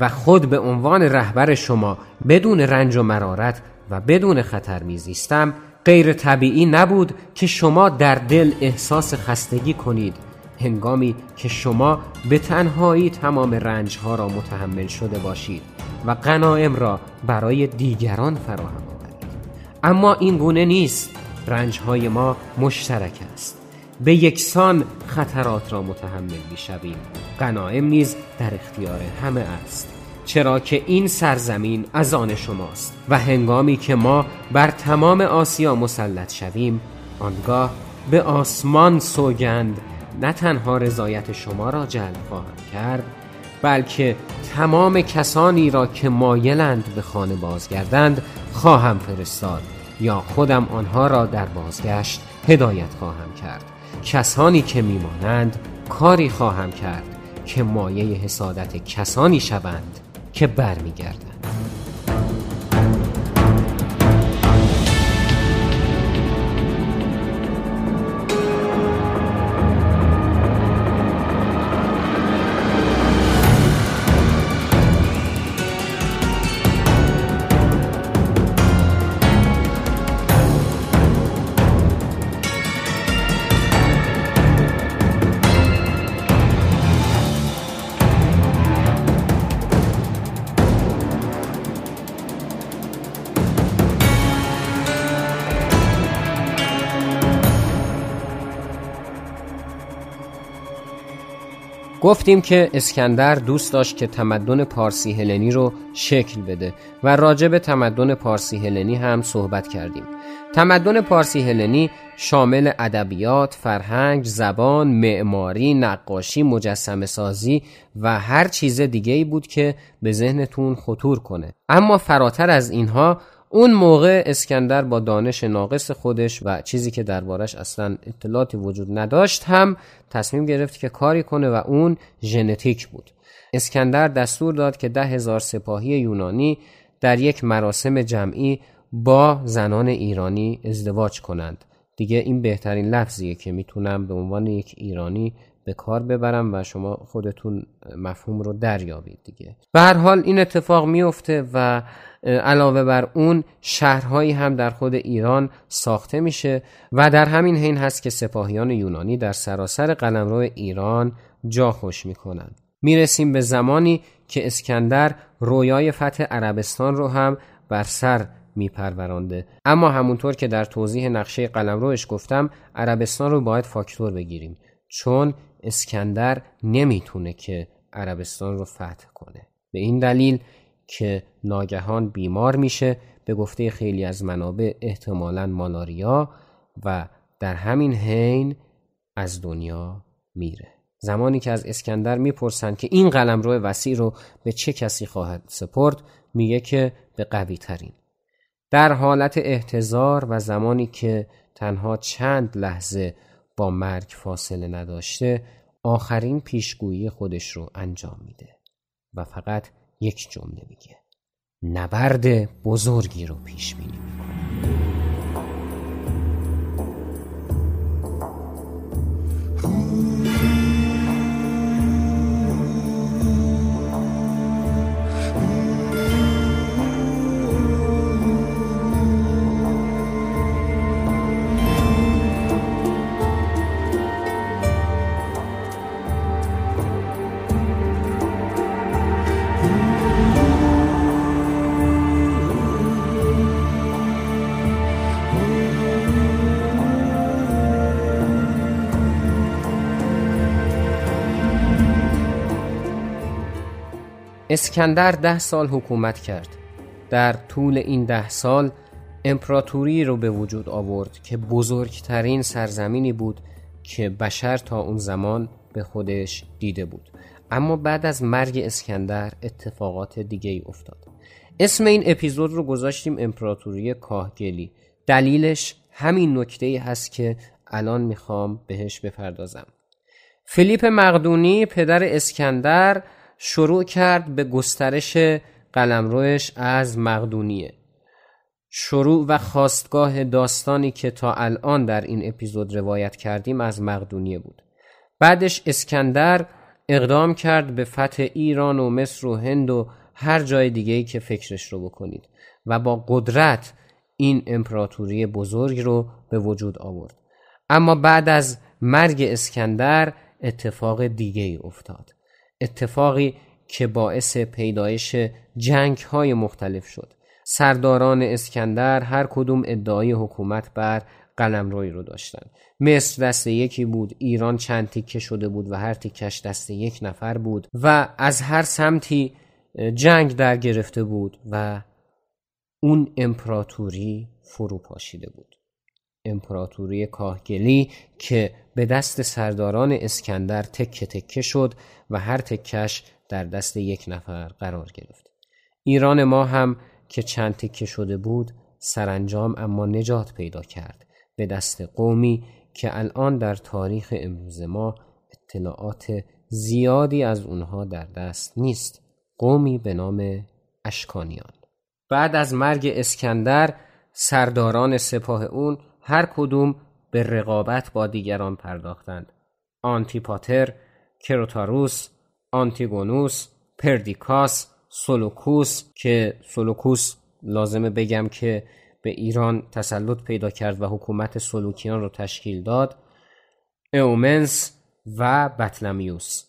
و خود به عنوان رهبر شما بدون رنج و مرارت و بدون خطر میزیستم غیر طبیعی نبود که شما در دل احساس خستگی کنید. هنگامی که شما به تنهایی تمام رنجها را متحمل شده باشید و غنایم را برای دیگران فراهم آورید. اما این گونه نیست. رنجهای ما مشترک است. به یکسان خطرات را متحمل می‌شویم. غنایم نیز در اختیار همه است. چرا که این سرزمین از آن شماست و هنگامی که ما بر تمام آسیا مسلط شویم آنگاه به آسمان سوگند نه تنها رضایت شما را جلب خواهم کرد بلکه تمام کسانی را که مایلند به خانه بازگردند خواهم فرستاد یا خودم آنها را در بازگشت هدایت خواهم کرد. کسانی که میمانند کاری خواهم کرد که مایه حسادت کسانی شوند که برمیگردند. گفتیم که اسکندر دوست داشت که تمدن پارسی هلنی رو شکل بده و راجع به تمدن پارسی هلنی هم صحبت کردیم. تمدن پارسی هلنی شامل ادبیات، فرهنگ، زبان، معماری، نقاشی، مجسمه سازی و هر چیز دیگه ای بود که به ذهنتون خطور کنه. اما فراتر از اینها اون موقع اسکندر با دانش ناقص خودش و چیزی که دربارش اصلا اطلاعاتی وجود نداشت هم تصمیم گرفت که کاری کنه و اون ژنتیک بود. اسکندر دستور داد که ده هزار سپاهی یونانی در یک مراسم جمعی با زنان ایرانی ازدواج کنند. دیگه این بهترین لفظیه که می‌تونم به عنوان یک ایرانی به کار ببرم و شما خودتون مفهوم رو دریابید دیگه. به هر حال این اتفاق میفته و علاوه بر اون شهرهایی هم در خود ایران ساخته میشه و در همین حین هست که سپاهیان یونانی در سراسر قلمرو ایران جا خوش می‌کنند. می‌رسیم به زمانی که اسکندر رویای فتح عربستان رو هم بر سر میپرورانده. اما همونطور که در توضیح نقشه قلمروش گفتم عربستان رو باید فاکتور بگیریم چون اسکندر نمی‌تونه که عربستان رو فتح کنه. به این دلیل که ناگهان بیمار میشه. به گفته خیلی از منابع احتمالا مالاریا و در همین حین از دنیا میره. زمانی که از اسکندر می‌پرسند که این قلم روی وسیع رو به چه کسی خواهد سپرد میگه که به قوی ترین در حالت احتضار و زمانی که تنها چند لحظه با مرگ فاصله نداشته آخرین پیشگویی خودش رو انجام میده و فقط یک جمله میگه. نبرد بزرگی رو پیش بینی می‌کنه. اسکندر ده سال حکومت کرد. در طول این ده سال امپراتوری رو به وجود آورد که بزرگترین سرزمینی بود که بشر تا اون زمان به خودش دیده بود. اما بعد از مرگ اسکندر اتفاقات دیگه ای افتاد. اسم این اپیزود رو گذاشتیم امپراتوری کاهگلی. دلیلش همین نکته ای هست که الان می‌خوام بهش بپردازم. فیلیپ مقدونی پدر اسکندر شروع کرد به گسترش قلمروش از مقدونیه. شروع و خواستگاه داستانی که تا الان در این اپیزود روایت کردیم از مقدونیه بود. بعدش اسکندر اقدام کرد به فتح ایران و مصر و هند و هر جای دیگه ای که فکرش رو بکنید و با قدرت این امپراتوری بزرگ رو به وجود آورد. اما بعد از مرگ اسکندر اتفاق دیگه ای افتاد. اتفاقی که باعث پیدایش جنگ های مختلف شد. سرداران اسکندر هر کدوم ادعای حکومت بر قلمروی رو داشتن مصر دست یکی بود ایران چند تیکه شده بود و هر تیکش دست یک نفر بود و از هر سمتی جنگ در گرفته بود و اون امپراتوری فرو پاشیده بود. امپراتوری کاهگلی که به دست سرداران اسکندر تکه تکه شد و هر تکش در دست یک نفر قرار گرفت. ایران ما هم که چند تکه شده بود سرانجام اما نجات پیدا کرد به دست قومی که الان در تاریخ امروز ما اطلاعات زیادی از اونها در دست نیست. قومی به نام اشکانیان. بعد از مرگ اسکندر سرداران سپاه اون هر کدوم به رقابت با دیگران پرداختند. آنتیپاتر، کراتروس، آنتیگونوس، پردیکاس، سلوکوس که سلوکوس لازمه بگم که به ایران تسلط پیدا کرد و حکومت سلوکیان رو تشکیل داد اومنس و بطلمیوس.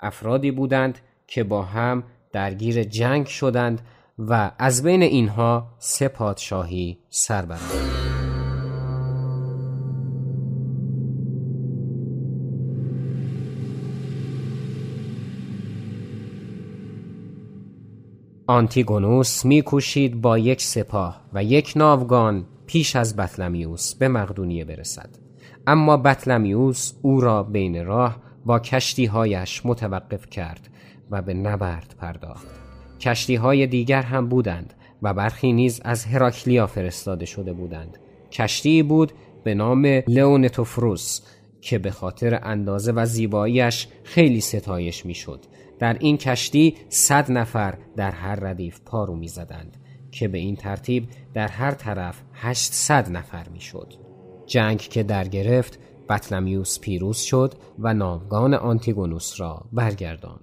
افرادی بودند که با هم درگیر جنگ شدند و از بین اینها سه پادشاهی سر برآورد آنتیگونوس میکوشید با یک سپاه و یک ناوگان پیش از بطلمیوس به مقدونیه برسد. اما بطلمیوس او را بین راه با کشتیهایش متوقف کرد و به نبرد پرداخت. کشتی های دیگر هم بودند و برخی نیز از هراکلیا فرستاده شده بودند. کشتی بود به نام لئونتوفروس که به خاطر اندازه و زیباییش خیلی ستایش می‌شد. در این کشتی صد نفر در هر ردیف پارو می زدند که به این ترتیب در هر طرف هشتصد نفر می شد. جنگ که در گرفت بطلمیوس پیروز شد و ناوگان آنتیگونوس را برگرداند.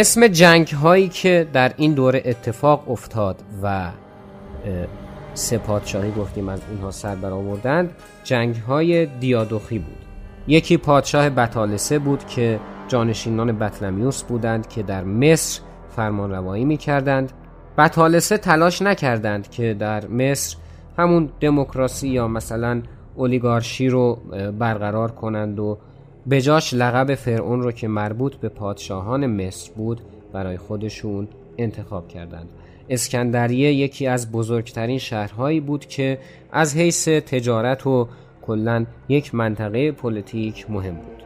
اسم جنگ هایی که در این دوره اتفاق افتاد و سه پادشاهی گفتیم از اونها سر برآوردند جنگ های دیادوخی بود. یکی پادشاه بطالسه بود که جانشینان بطلمیوس بودند که در مصر فرمان روایی می کردند بطالسه تلاش نکردند که در مصر همون دموکراسی یا مثلا اولیگارشی رو برقرار کنند و به جاش لقب فرعون رو که مربوط به پادشاهان مصر بود برای خودشون انتخاب کردند. اسکندریه یکی از بزرگترین شهرهایی بود که از حیث تجارت و کلا یک منطقه پلیتیک مهم بود.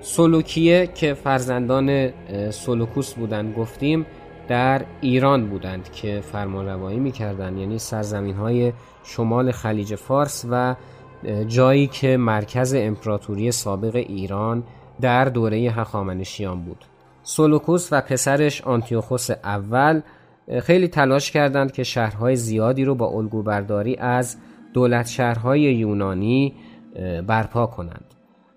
سلوکیه که فرزندان سلوکوس بودند گفتیم در ایران بودند که فرمانروایی می‌کردند یعنی سرزمین های شمال خلیج فارس و جایی که مرکز امپراتوری سابق ایران در دوره هخامنشیان بود. سولوکوس و پسرش آنتیوخوس اول خیلی تلاش کردند که شهرهای زیادی رو با الگوبرداری از دولت شهرهای یونانی برپا کنند.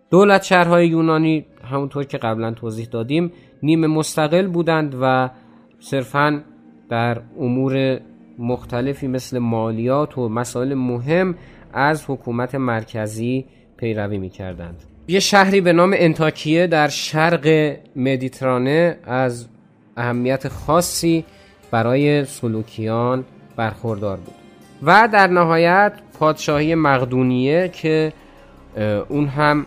دولت شهرهای یونانی همونطور که قبلا توضیح دادیم نیمه مستقل بودند و صرفا در امور مختلفی مثل مالیات و مسائل مهم از حکومت مرکزی پیروی می کردند. یه شهری به نام انتاکیه در شرق مدیترانه از اهمیت خاصی برای سلوکیان برخوردار بود و در نهایت پادشاهی مقدونیه که اون هم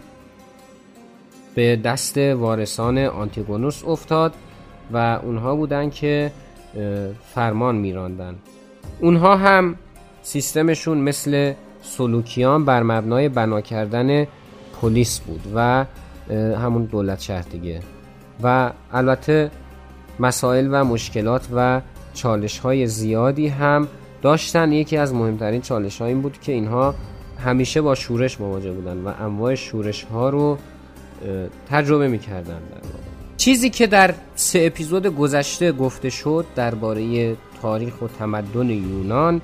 به دست وارثان آنتیگونوس افتاد و اونها بودن که فرمان میراندن اونها هم سیستمشون مثل سلوکیان بر مبنای بنا کردن پلیس بود و همون دولت شهر دیگه. و البته مسائل و مشکلات و چالش های زیادی هم داشتن. یکی از مهمترین چالش ها این بود که اینها همیشه با شورش مواجه بودن و انواع شورش ها رو تجربه می‌کردن در چیزی که در سه اپیزود گذشته گفته شد درباره تاریخ و تمدن یونان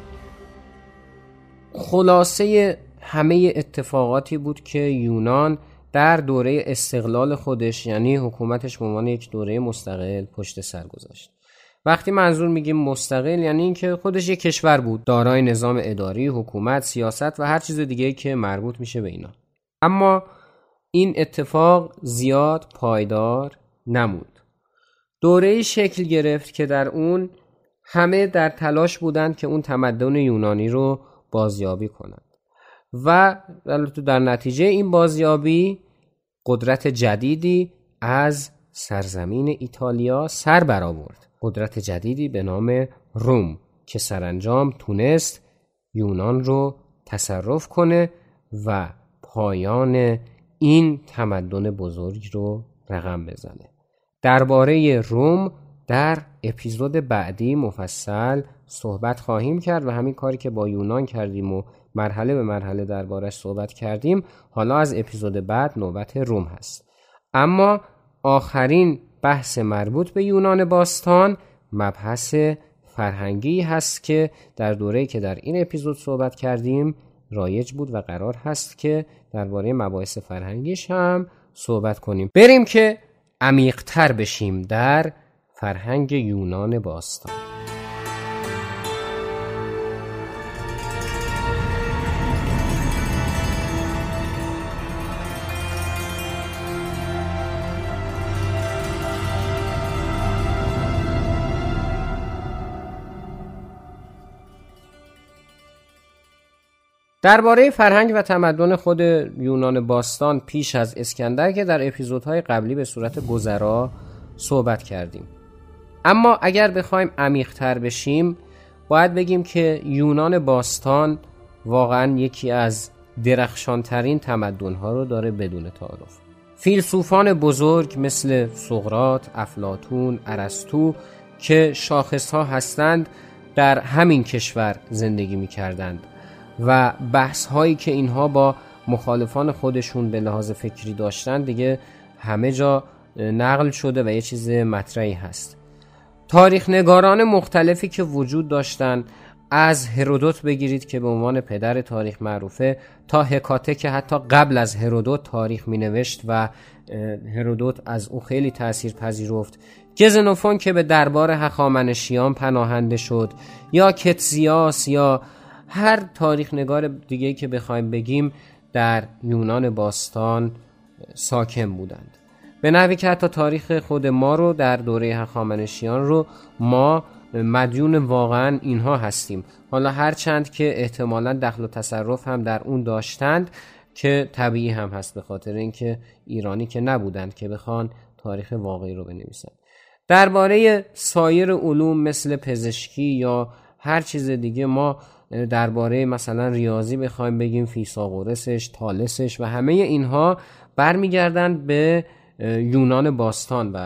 خلاصه همه اتفاقاتی بود که یونان در دوره استقلال خودش یعنی حکومتش به عنوان یک دوره مستقل پشت سر گذاشت. وقتی منظور میگیم مستقل یعنی اینکه خودش یک کشور بود دارای نظام اداری حکومت سیاست و هر چیز دیگه که مربوط میشه به اینا. اما این اتفاق زیاد پایدار نمود دوره شکل گرفت که در اون همه در تلاش بودند که اون تمدن یونانی رو بازیابی کنند. و در نتیجه این بازیابی قدرت جدیدی از سرزمین ایتالیا سر برآورد. قدرت جدیدی به نام روم که سرانجام تونست یونان رو تصرف کنه و پایان این تمدن بزرگ رو رقم بزنه. درباره روم در اپیزود بعدی مفصل صحبت خواهیم کرد و همین کاری که با یونان کردیم و مرحله به مرحله دربارش صحبت کردیم حالا از اپیزود بعد نوبت روم هست. اما آخرین بحث مربوط به یونان باستان مبحث فرهنگی هست که در دوره که در این اپیزود صحبت کردیم رایج بود و قرار هست که درباره مباحث فرهنگیش هم صحبت کنیم. بریم که عمیقتر بشیم در فرهنگ یونان باستان. درباره فرهنگ و تمدن خود یونان باستان پیش از اسکندر که در اپیزودهای قبلی به صورت گذرا صحبت کردیم. اما اگر بخوایم عمیقتر بشیم باید بگیم که یونان باستان واقعا یکی از درخشانترین تمدنها رو داره بدون تعارف. فیلسوفان بزرگ مثل سقرات، افلاتون، ارسطو که شاخصها هستند در همین کشور زندگی می کردند و بحث هایی که اینها با مخالفان خودشون به لحاظ فکری داشتن دیگه همه جا نقل شده و یه چیز مطرحی هست. تاریخ نگاران مختلفی که وجود داشتن از هرودوت بگیرید که به عنوان پدر تاریخ معروفه تا هکاته که حتی قبل از هرودوت تاریخ می نوشت و هرودوت از او خیلی تأثیر پذیرفت. گزنوفون که به دربار هخامنشیان پناهنده شد یا کتزیاس یا هر تاریخ نگار دیگه که بخوایم بگیم در یونان باستان ساکن بودند. به نحوی که حتی تاریخ خود ما رو در دوره هخامنشیان رو ما مدیون واقعا اینها هستیم. حالا هر چند که احتمالا دخل و تصرف هم در اون داشتند که طبیعی هم هست به خاطر اینکه ایرانی که نبودند که بخوان تاریخ واقعی رو بنویسند. درباره سایر علوم مثل پزشکی یا هر چیز دیگه ما درباره مثلا ریاضی بخوایم بگیم فیساغورسش تالسش و همه اینها برمیگردند به یونان باستان به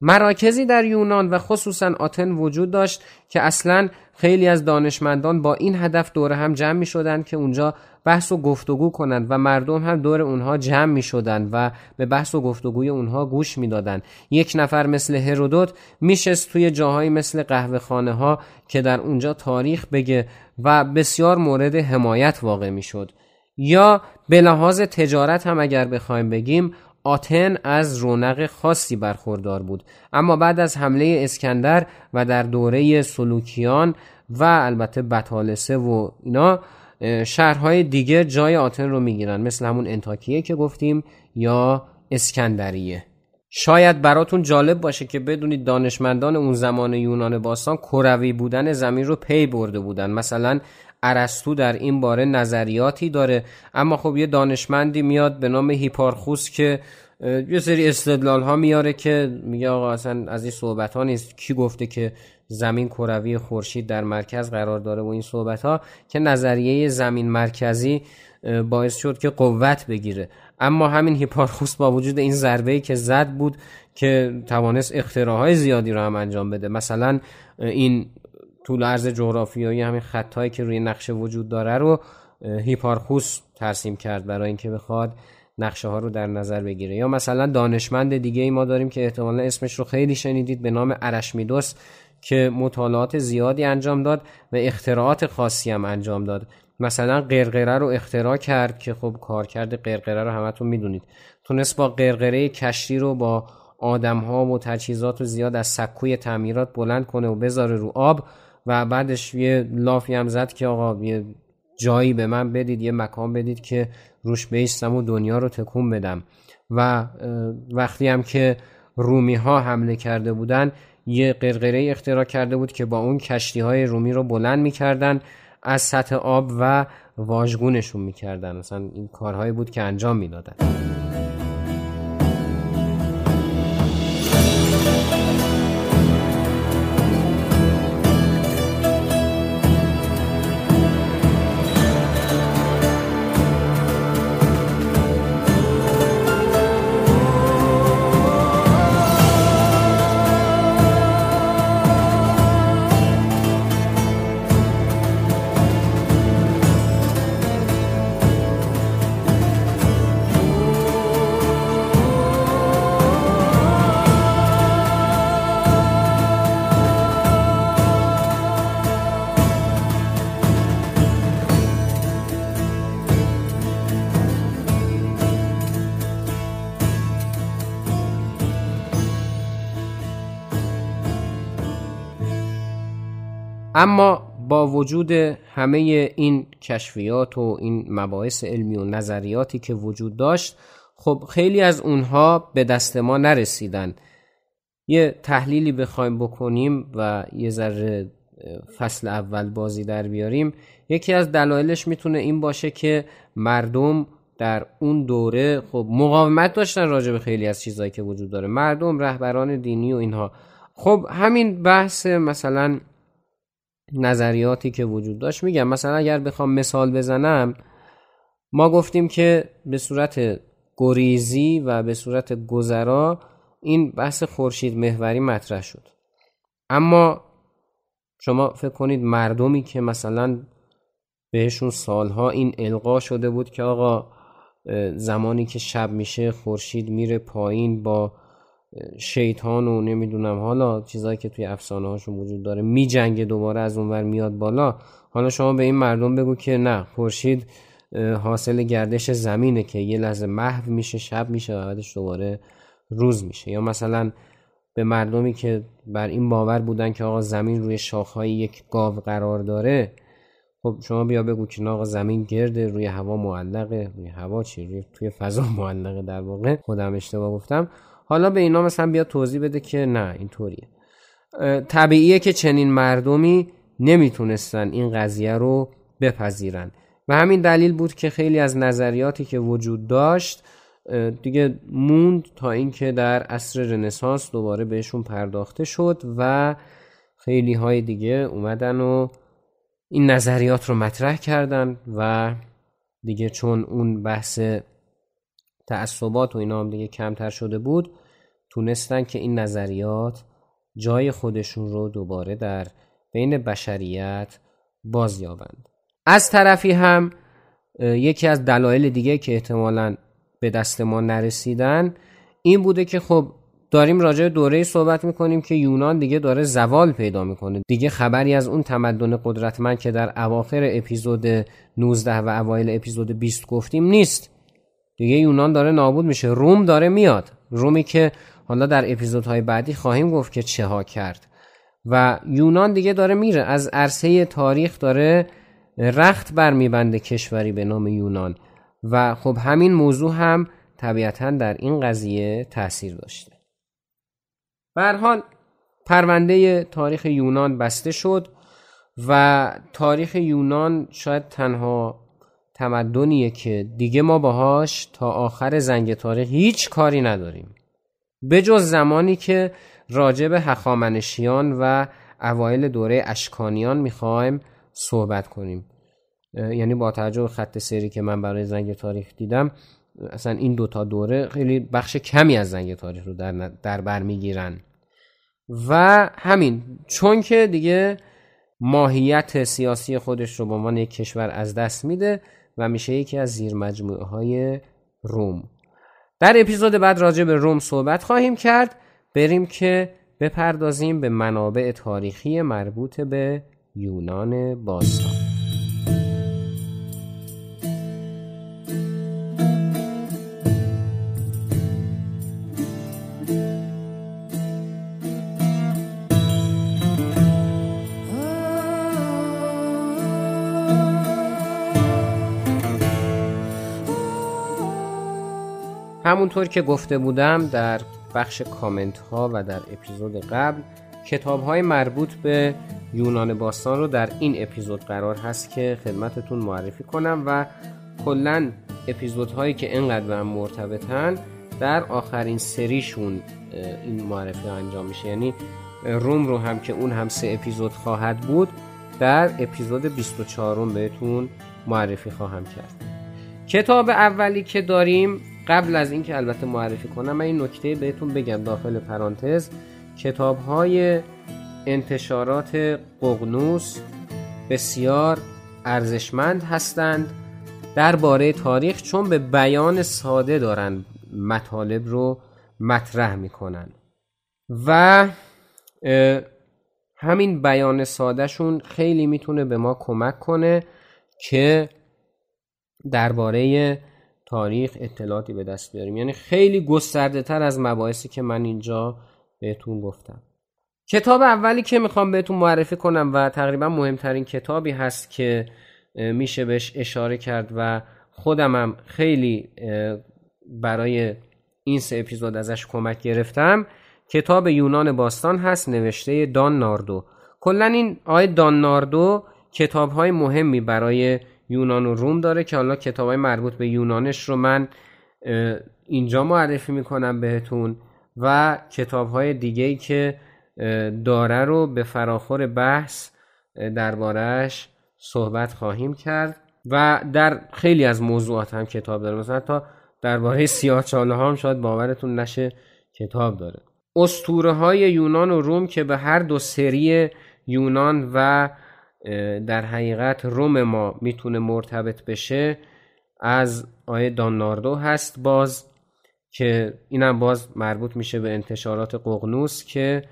مراکزی در یونان و خصوصا آتن وجود داشت که اصلا خیلی از دانشمندان با این هدف دور هم جمع می شدند که اونجا بحث و گفتگو کنند و مردم هم دور اونها جمع می شدند و به بحث و گفتگوی اونها گوش می دادن. یک نفر مثل هرودوت میشست توی جاهایی مثل قهوه خانه ها که در اونجا تاریخ بگه و بسیار مورد حمایت واقع می شد. یا به لحاظ تجارت هم اگر بخوایم بگیم آتن از رونق خاصی برخوردار بود. اما بعد از حمله اسکندر و در دوره سلوکیان و البته بطالسه و اینا شهرهای دیگه جای آتن رو می‌گیرن. مثل همون انتاکیه که گفتیم یا اسکندریه. شاید براتون جالب باشه که بدونید دانشمندان اون زمان یونان باستان کروی بودن زمین رو پی برده بودن. مثلا ارسطو در این باره نظریاتی داره. اما خب یه دانشمندی میاد به نام هیپارخوس که یه سری استدلال ها میاره که میگه آقا اصلا از این صحبت ها نیست. کی گفته که زمین کروی خورشید در مرکز قرار داره و این صحبت ها که نظریه زمین مرکزی باعث شد که قوت بگیره. اما همین هیپارخوس با وجود این ضربه که زد بود که توانست اختراعهای زیادی رو هم انجام بده. مثلا این طول عرض جغرافیایی همین خطایی که روی نقشه وجود داره رو هیپارخوس ترسیم کرد برای اینکه بخواد نقشه ها رو در نظر بگیره. یا مثلا دانشمند دیگه ای ما داریم که احتمالا اسمش رو خیلی شنیدید به نام ارشمیدس که مطالعات زیادی انجام داد و اختراعات خاصی هم انجام داد. مثلا قرقره رو اختراع کرد که خب کارکرد قرقره رو همتون می‌دونید. تونست با قرقره کشتی رو با آدم ها و تجهیزات و زیاد از سکوی تعمیرات بلند کنه و بذاره رو آب. و بعدش یه لافی هم زد که آقا یه جایی به من بدید یه مکان بدید که روش بیستم و دنیا رو تکون بدم. و وقتی هم که رومی ها حمله کرده بودن یه قرقره اختراع کرده بود که با اون کشتی های رومی رو بلند می‌کردن از سطح آب و واژگونشون می‌کردن. مثلا این کارهایی بود که انجام می‌دادن. اما با وجود همه این کشفیات و این مباحث علمی و نظریاتی که وجود داشت خب خیلی از اونها به دست ما نرسیدن. یه تحلیلی بخوایم بکنیم و یه ذره فصل اول بازی در بیاریم. یکی از دلایلش می‌تونه این باشه که مردم در اون دوره خب مقاومت داشتن راجع به خیلی از چیزهایی که وجود داره. مردم رهبران دینی و اینها. خب همین بحث مثلا نظریاتی که وجود داشت. میگم مثلا اگر بخوام مثال بزنم ما گفتیم که به صورت گریزی و به صورت گذرا این بحث خورشید محوری مطرح شد. اما شما فکر کنید مردمی که مثلا بهشون سالها این القا شده بود که آقا زمانی که شب میشه خورشید میره پایین با شیطان و نمی‌دونم حالا چیزایی که توی افسانه هاشون وجود داره میجنگه دوباره از اونور میاد بالا. حالا شما به این مردم بگو که نه خورشید حاصل گردش زمینه که یه لحظه محو میشه شب میشه و بعدش دوباره روز میشه. یا مثلا به مردمی که بر این باور بودن که آقا زمین روی شاخهای یک گاو قرار داره خب شما بیا بگو که آقا زمین گرده روی هوا معلقه. روی هوا چی؟ روی توی فضا [laughs] معلقه در واقع. خودم اشتباه گفتم. حالا به اینا مثلا بیا توضیح بده که نه اینطوریه طبیعیه که چنین مردمی نمی‌تونستن این قضیه رو بپذیرن. و همین دلیل بود که خیلی از نظریاتی که وجود داشت دیگه موند تا اینکه در عصر رنسانس دوباره بهشون پرداخته شد و خیلی های دیگه اومدن و این نظریات رو مطرح کردن و دیگه چون اون بحث تعصبات و اینا هم دیگه کمتر شده بود تونستن که این نظریات جای خودشون رو دوباره در بین بشریت بازیابند. از طرفی هم یکی از دلایل دیگه که احتمالا به دست ما نرسیدن این بوده که خب داریم راجع دوره صحبت می‌کنیم که یونان دیگه داره زوال پیدا می‌کنه. دیگه خبری از اون تمدن قدرتمند که در اواخر اپیزود 19 و اوایل اپیزود 20 گفتیم نیست. دیگه یونان داره نابود میشه. روم داره میاد. رومی که حالا در اپیزودهای بعدی خواهیم گفت که چه ها کرد. و یونان دیگه داره میره. از عرصه تاریخ داره رخت برمیبنده کشوری به نام یونان. و خب همین موضوع هم طبیعتا در این قضیه تاثیر داشته. حال پرونده تاریخ یونان بسته شد و تاریخ یونان شاید تنها تمدنیه که دیگه ما باهاش تا آخر زنگ تاریخ هیچ کاری نداریم. به جز زمانی که راجع به هخامنشیان و اوایل دوره اشکانیان می‌خوایم صحبت کنیم. یعنی با توجه خط سری که من برای زنگ تاریخ دیدم اصلا این دوتا دوره خیلی بخش کمی از زنگ تاریخ رو در, در بر می‌گیرن. و همین چون که دیگه ماهیت سیاسی خودش رو به عنوان یک کشور از دست میده و میشه یکی از زیر مجموعه های روم. در اپیزود بعد راجع به روم صحبت خواهیم کرد. بریم که بپردازیم به منابع تاریخی مربوط به یونان باستان. همونطور که گفته بودم در بخش کامنت ها و در اپیزود قبل کتاب های مربوط به یونان باستان رو در این اپیزود قرار هست که خدمتتون معرفی کنم و کلا اپیزودهایی که اینقدر به هم مرتبطن در آخرین سریشون این معرفی انجام میشه. یعنی روم رو هم که اون هم سه اپیزود خواهد بود در اپیزود 24 بهتون معرفی خواهم کرد. کتاب اولی که داریم قبل از اینکه البته معرفی کنم من این نکته بهتون بگم داخل پرانتز. کتاب های انتشارات قغنوس بسیار ارزشمند هستند. درباره تاریخ چون به بیان ساده دارن مطالب رو مطرح می‌کنن. و همین بیان سادهشون خیلی می‌تونه به ما کمک کنه که درباره تاریخ اطلاعاتی به دست بیاریم. یعنی خیلی گسترده تر از مباحثی که من اینجا بهتون گفتم. کتاب اولی که می‌خوام بهتون معرفی کنم و تقریبا مهمترین کتابی هست که میشه بهش اشاره کرد و خودمم خیلی برای این سه اپیزود ازش کمک گرفتم. کتاب یونان باستان هست نوشته دان ناردو. کلا این آی دان ناردو کتاب های مهمی برای یونان و روم داره که حالا کتاب های مربوط به یونانش رو من اینجا معرفی می‌کنم بهتون و کتاب های دیگه که داره رو به فراخور بحث دربارهش صحبت خواهیم کرد و در خیلی از موضوعات هم کتاب داره. مثلا تا درباره سیاه چاله هم شاید باورتون نشه کتاب داره. استوره های یونان و روم که به هر دو سری یونان و در حقیقت روم ما می‌تونه مرتبط بشه از آیه داناردو هست باز که اینم باز مربوط میشه به انتشارات قغنوس که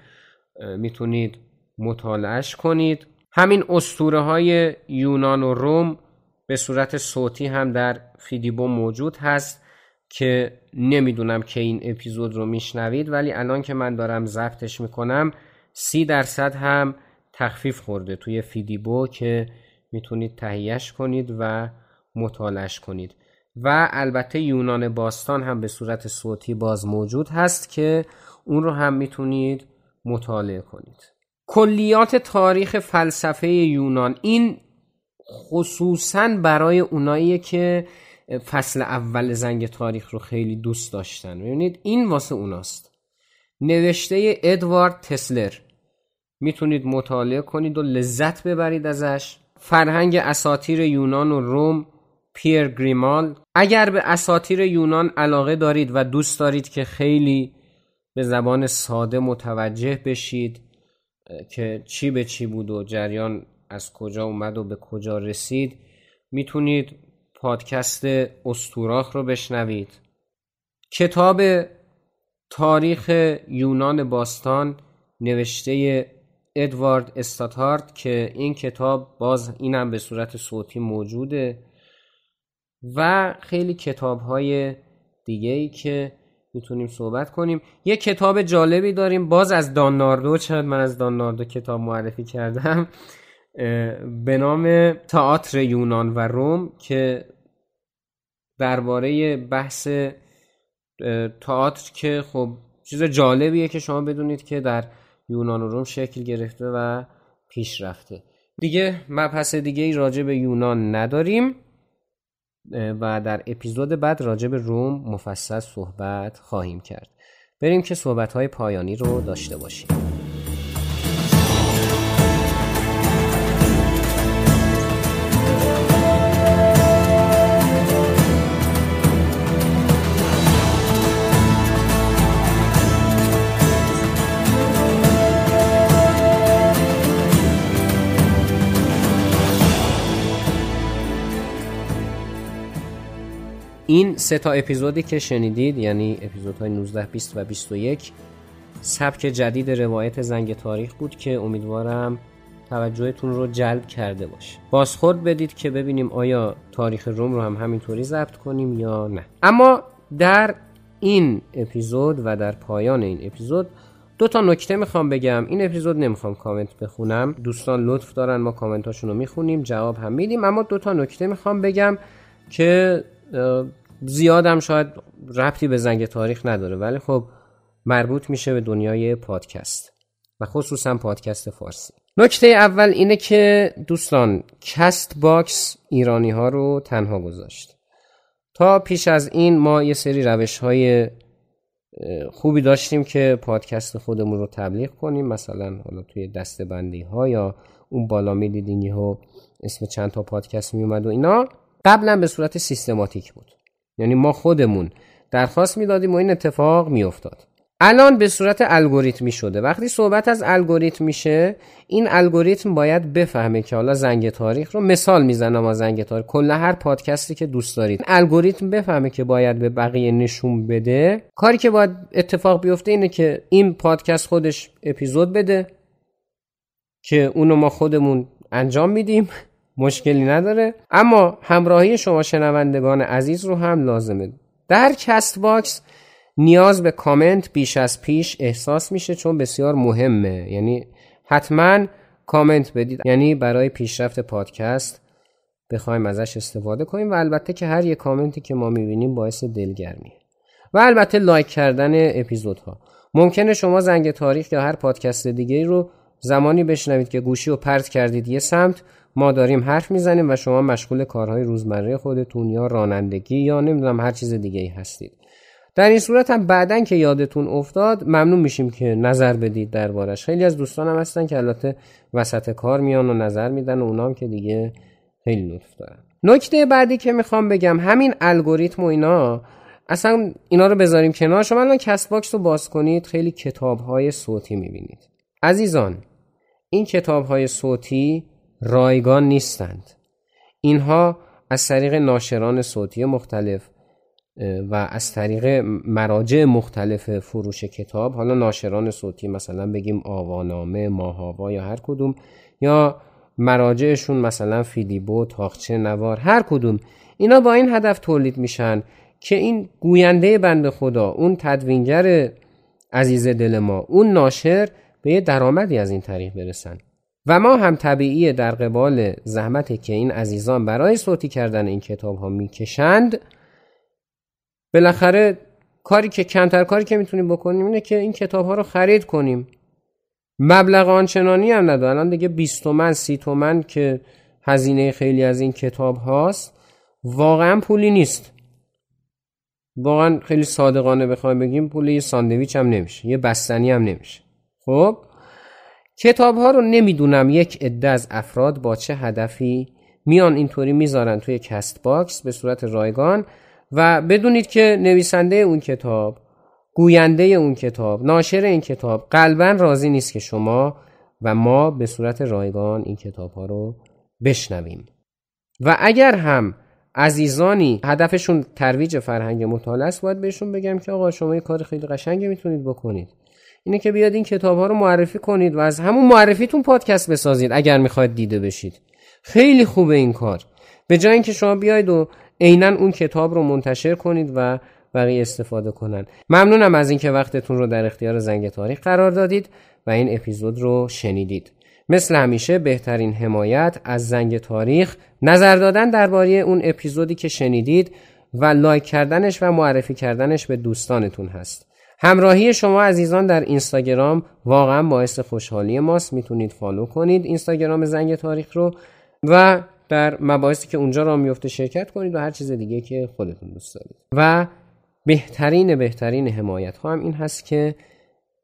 می‌تونید مطالعش کنید. همین استوره های یونان و روم به صورت صوتی هم در فیدیبو موجود هست که نمی‌دونم که این اپیزود رو میشنوید ولی الان که من دارم ضبطش می‌کنم سی درصد هم تخفیف خورده توی فیدیبو که می‌تونید تهیهش کنید و مطالعش کنید. و البته یونان باستان هم به صورت صوتی باز موجود هست که اون رو هم می‌تونید مطالعه کنید. کلیات تاریخ فلسفه یونان این خصوصا برای اونایی که فصل اول زنگ تاریخ رو خیلی دوست داشتن. ببینید این واسه اوناست. نوشته ادوارد تسلر. می‌تونید مطالعه کنید و لذت ببرید ازش. فرهنگ اساتیر یونان و روم پیر گریمال. اگر به اساتیر یونان علاقه دارید و دوست دارید که خیلی به زبان ساده متوجه بشید که چی به چی بود و جریان از کجا اومد و به کجا رسید می‌تونید پادکست استوراخ رو بشنوید. کتاب تاریخ یونان باستان نوشته ادوارد استاتارد که این کتاب باز اینم به صورت صوتی موجوده و خیلی کتاب های دیگه ای که می‌تونیم صحبت کنیم. یه کتاب جالبی داریم. باز از داناردو چند من از داناردو کتاب معرفی کردم؟ به نام تئاتر یونان و روم که درباره بحث تئاتر که خب چیز جالبیه که شما بدونید که در یونان و روم شکل گرفته و پیش رفته. دیگه مبحث دیگه ای راجع به یونان نداریم و در اپیزود بعد راجع به روم مفصل صحبت خواهیم کرد. بریم که صحبت های پایانی رو داشته باشیم. این سه تا اپیزودی که شنیدید یعنی اپیزودهای 19 20 و 21 سبک جدید روایت زنگ تاریخ بود که امیدوارم توجهتون رو جلب کرده باشه. بازخورد بدید که ببینیم آیا تاریخ روم رو هم همینطوری ضبط کنیم یا نه. اما در این اپیزود و در پایان این اپیزود دو تا نکته می‌خوام بگم. این اپیزود نمی‌خوام کامنت بخونم. دوستان لطف دارن ما کامنتاشون رو می‌خونیم جواب هم میدیم. اما دو تا نکته می‌خوام بگم که زیادم شاید ربطی به زنگ تاریخ نداره ولی خب مربوط میشه به دنیای پادکست و خصوصا پادکست فارسی. نکته اول اینه که دوستان کست باکس ایرانی ها رو تنها گذاشت. تا پیش از این ما یه سری روش های خوبی داشتیم که پادکست خودمون رو تبلیغ کنیم. مثلا حالا توی دسته بندی ها یا اون بالا می‌دیدین ها اسم چند تا پادکست میومد و اینا. قبلا به صورت سیستماتیک بود. یعنی ما خودمون درخواست می‌دادیم و این اتفاق میافتاد. الان به صورت الگوریتمی شده. وقتی صحبت از الگوریتم میشه این الگوریتم باید بفهمه که حالا زنگ تاریخ رو مثال می‌زنم از زنگ تاریخ. کل هر پادکستی که دوست دارید. الگوریتم بفهمه که باید به بقیه نشون بده. کاری که باید اتفاق بیفته اینه که این پادکست خودش اپیزود بده که اونو ما خودمون انجام میدیم. مشکلی نداره. اما همراهی شما شنوندگان عزیز رو هم لازمه. در کست باکس نیاز به کامنت بیش از پیش احساس میشه چون بسیار مهمه. یعنی حتما کامنت بدید. یعنی برای پیشرفت پادکست بخوایم ازش استفاده کنیم و البته که هر یک کامنتی که ما می‌بینیم باعث دلگرمیه. و البته لایک کردن اپیزودها. ممکنه شما زنگ تاریخ یا هر پادکست دیگه رو زمانی بشنوید که گوشی رو پرت کردید یه سمت ما داریم حرف می‌زنیم و شما مشغول کارهای روزمره خودتون یا رانندگی یا نمی‌دونم هر چیز دیگه ای هستید. در این صورت هم بعدا که یادتون افتاد ممنون میشیم که نظر بدید دربارش. خیلی از دوستانم هستن که البته وسط کار میان و نظر میدن و اونام که دیگه خیلی لطف دارن. نکته بعدی که می‌خوام بگم همین الگوریتم و اینا اصلا اینا رو بذاریم کنار. شما الان کست باکس رو باز کنید خیلی کتاب های صوتی می‌بینید. عزیزان این کتاب های صوتی رایگان نیستند. اینها از طریق ناشران صوتی مختلف و از طریق مراجع مختلف فروش کتاب حالا ناشران صوتی مثلا بگیم آوانامه ماه‌آوا یا هر کدوم یا مراجعشون مثلا فیدیبو طاقچه نوار هر کدوم اینا با این هدف تولید میشن که این گوینده بند خدا اون تدوینگر عزیز دل ما اون ناشر به یه درآمدی از این طریق برسن. و ما هم طبیعی در قبال زحمتی که این عزیزان برای صوتی کردن این کتاب ها می‌کشند بالاخره کاری که کمتر کاری که می‌تونیم بکنیم اینه که این کتاب ها رو خرید کنیم. مبلغ آنچنانی هم نداره. الان دیگه 20 تومن 30 تومن که هزینه خیلی از این کتاب هاست واقعا پولی نیست. واقعا خیلی صادقانه بخوایم بگیم پول یه ساندویچ هم نمیشه یه بستنی هم نمیشه. خب؟ کتاب ها رو نمی‌دونم یک عده از افراد با چه هدفی میان اینطوری می‌ذارن توی کست باکس به صورت رایگان و بدونید که نویسنده اون کتاب گوینده اون کتاب ناشر این کتاب قلبا راضی نیست که شما و ما به صورت رایگان این کتاب ها رو بشنویم. و اگر هم عزیزانی هدفشون ترویج فرهنگ مطالعه است باید بهشون بگم که آقا شما یه کار خیلی قشنگی می‌تونید بکنید. اینه که بیاد این کتاب ها رو معرفی کنید و از همون معرفیتون پادکست بسازید اگر می‌خواید دیده بشید. خیلی خوبه این کار. به جای اینکه شما بیاید و عینا اون کتاب رو منتشر کنید و بقیه استفاده کنن. ممنونم از اینکه وقتتون رو در اختیار زنگ تاریخ قرار دادید و این اپیزود رو شنیدید. مثل همیشه بهترین حمایت از زنگ تاریخ نظر دادن درباره اون اپیزودی که شنیدید و لایک کردنش و معرفی کردنش به دوستانتون هست. همراهی شما عزیزان در اینستاگرام واقعا باعث خوشحالی ماست. می‌تونید فالو کنید اینستاگرام زنگ تاریخ رو و در مباحثی که اونجا راه میفته شرکت کنید و هر چیز دیگه که خودتون دوست دارید. و بهترین بهترین حمایت ها هم این هست که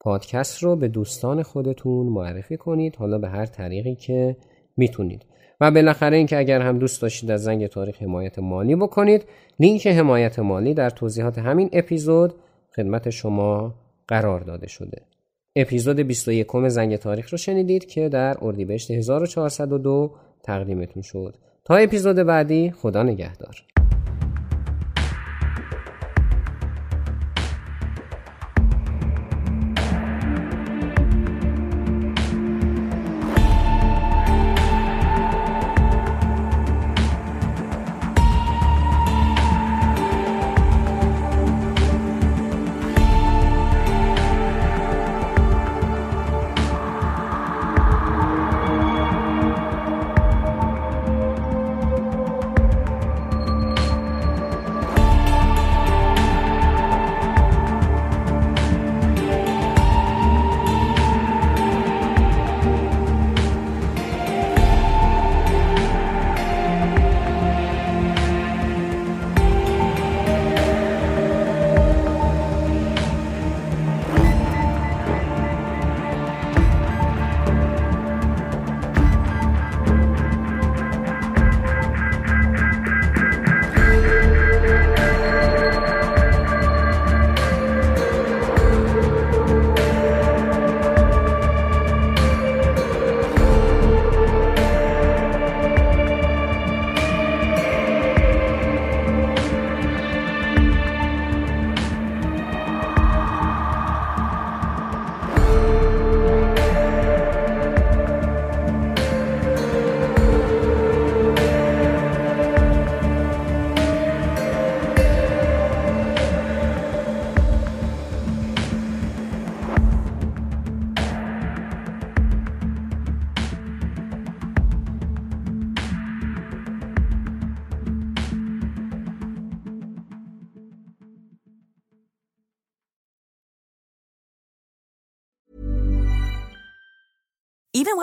پادکست رو به دوستان خودتون معرفی کنید حالا به هر طریقی که می‌تونید. و بالاخره اینکه اگر هم دوست داشتید از زنگ تاریخ حمایت مالی بکنید لینک حمایت مالی در توضیحات همین اپیزود خدمت شما قرار داده شده. اپیزود 21 زنگ تاریخ رو شنیدید که در اردیبهشت 1402 تقدیمتون شد. تا اپیزود بعدی خدا نگهدار.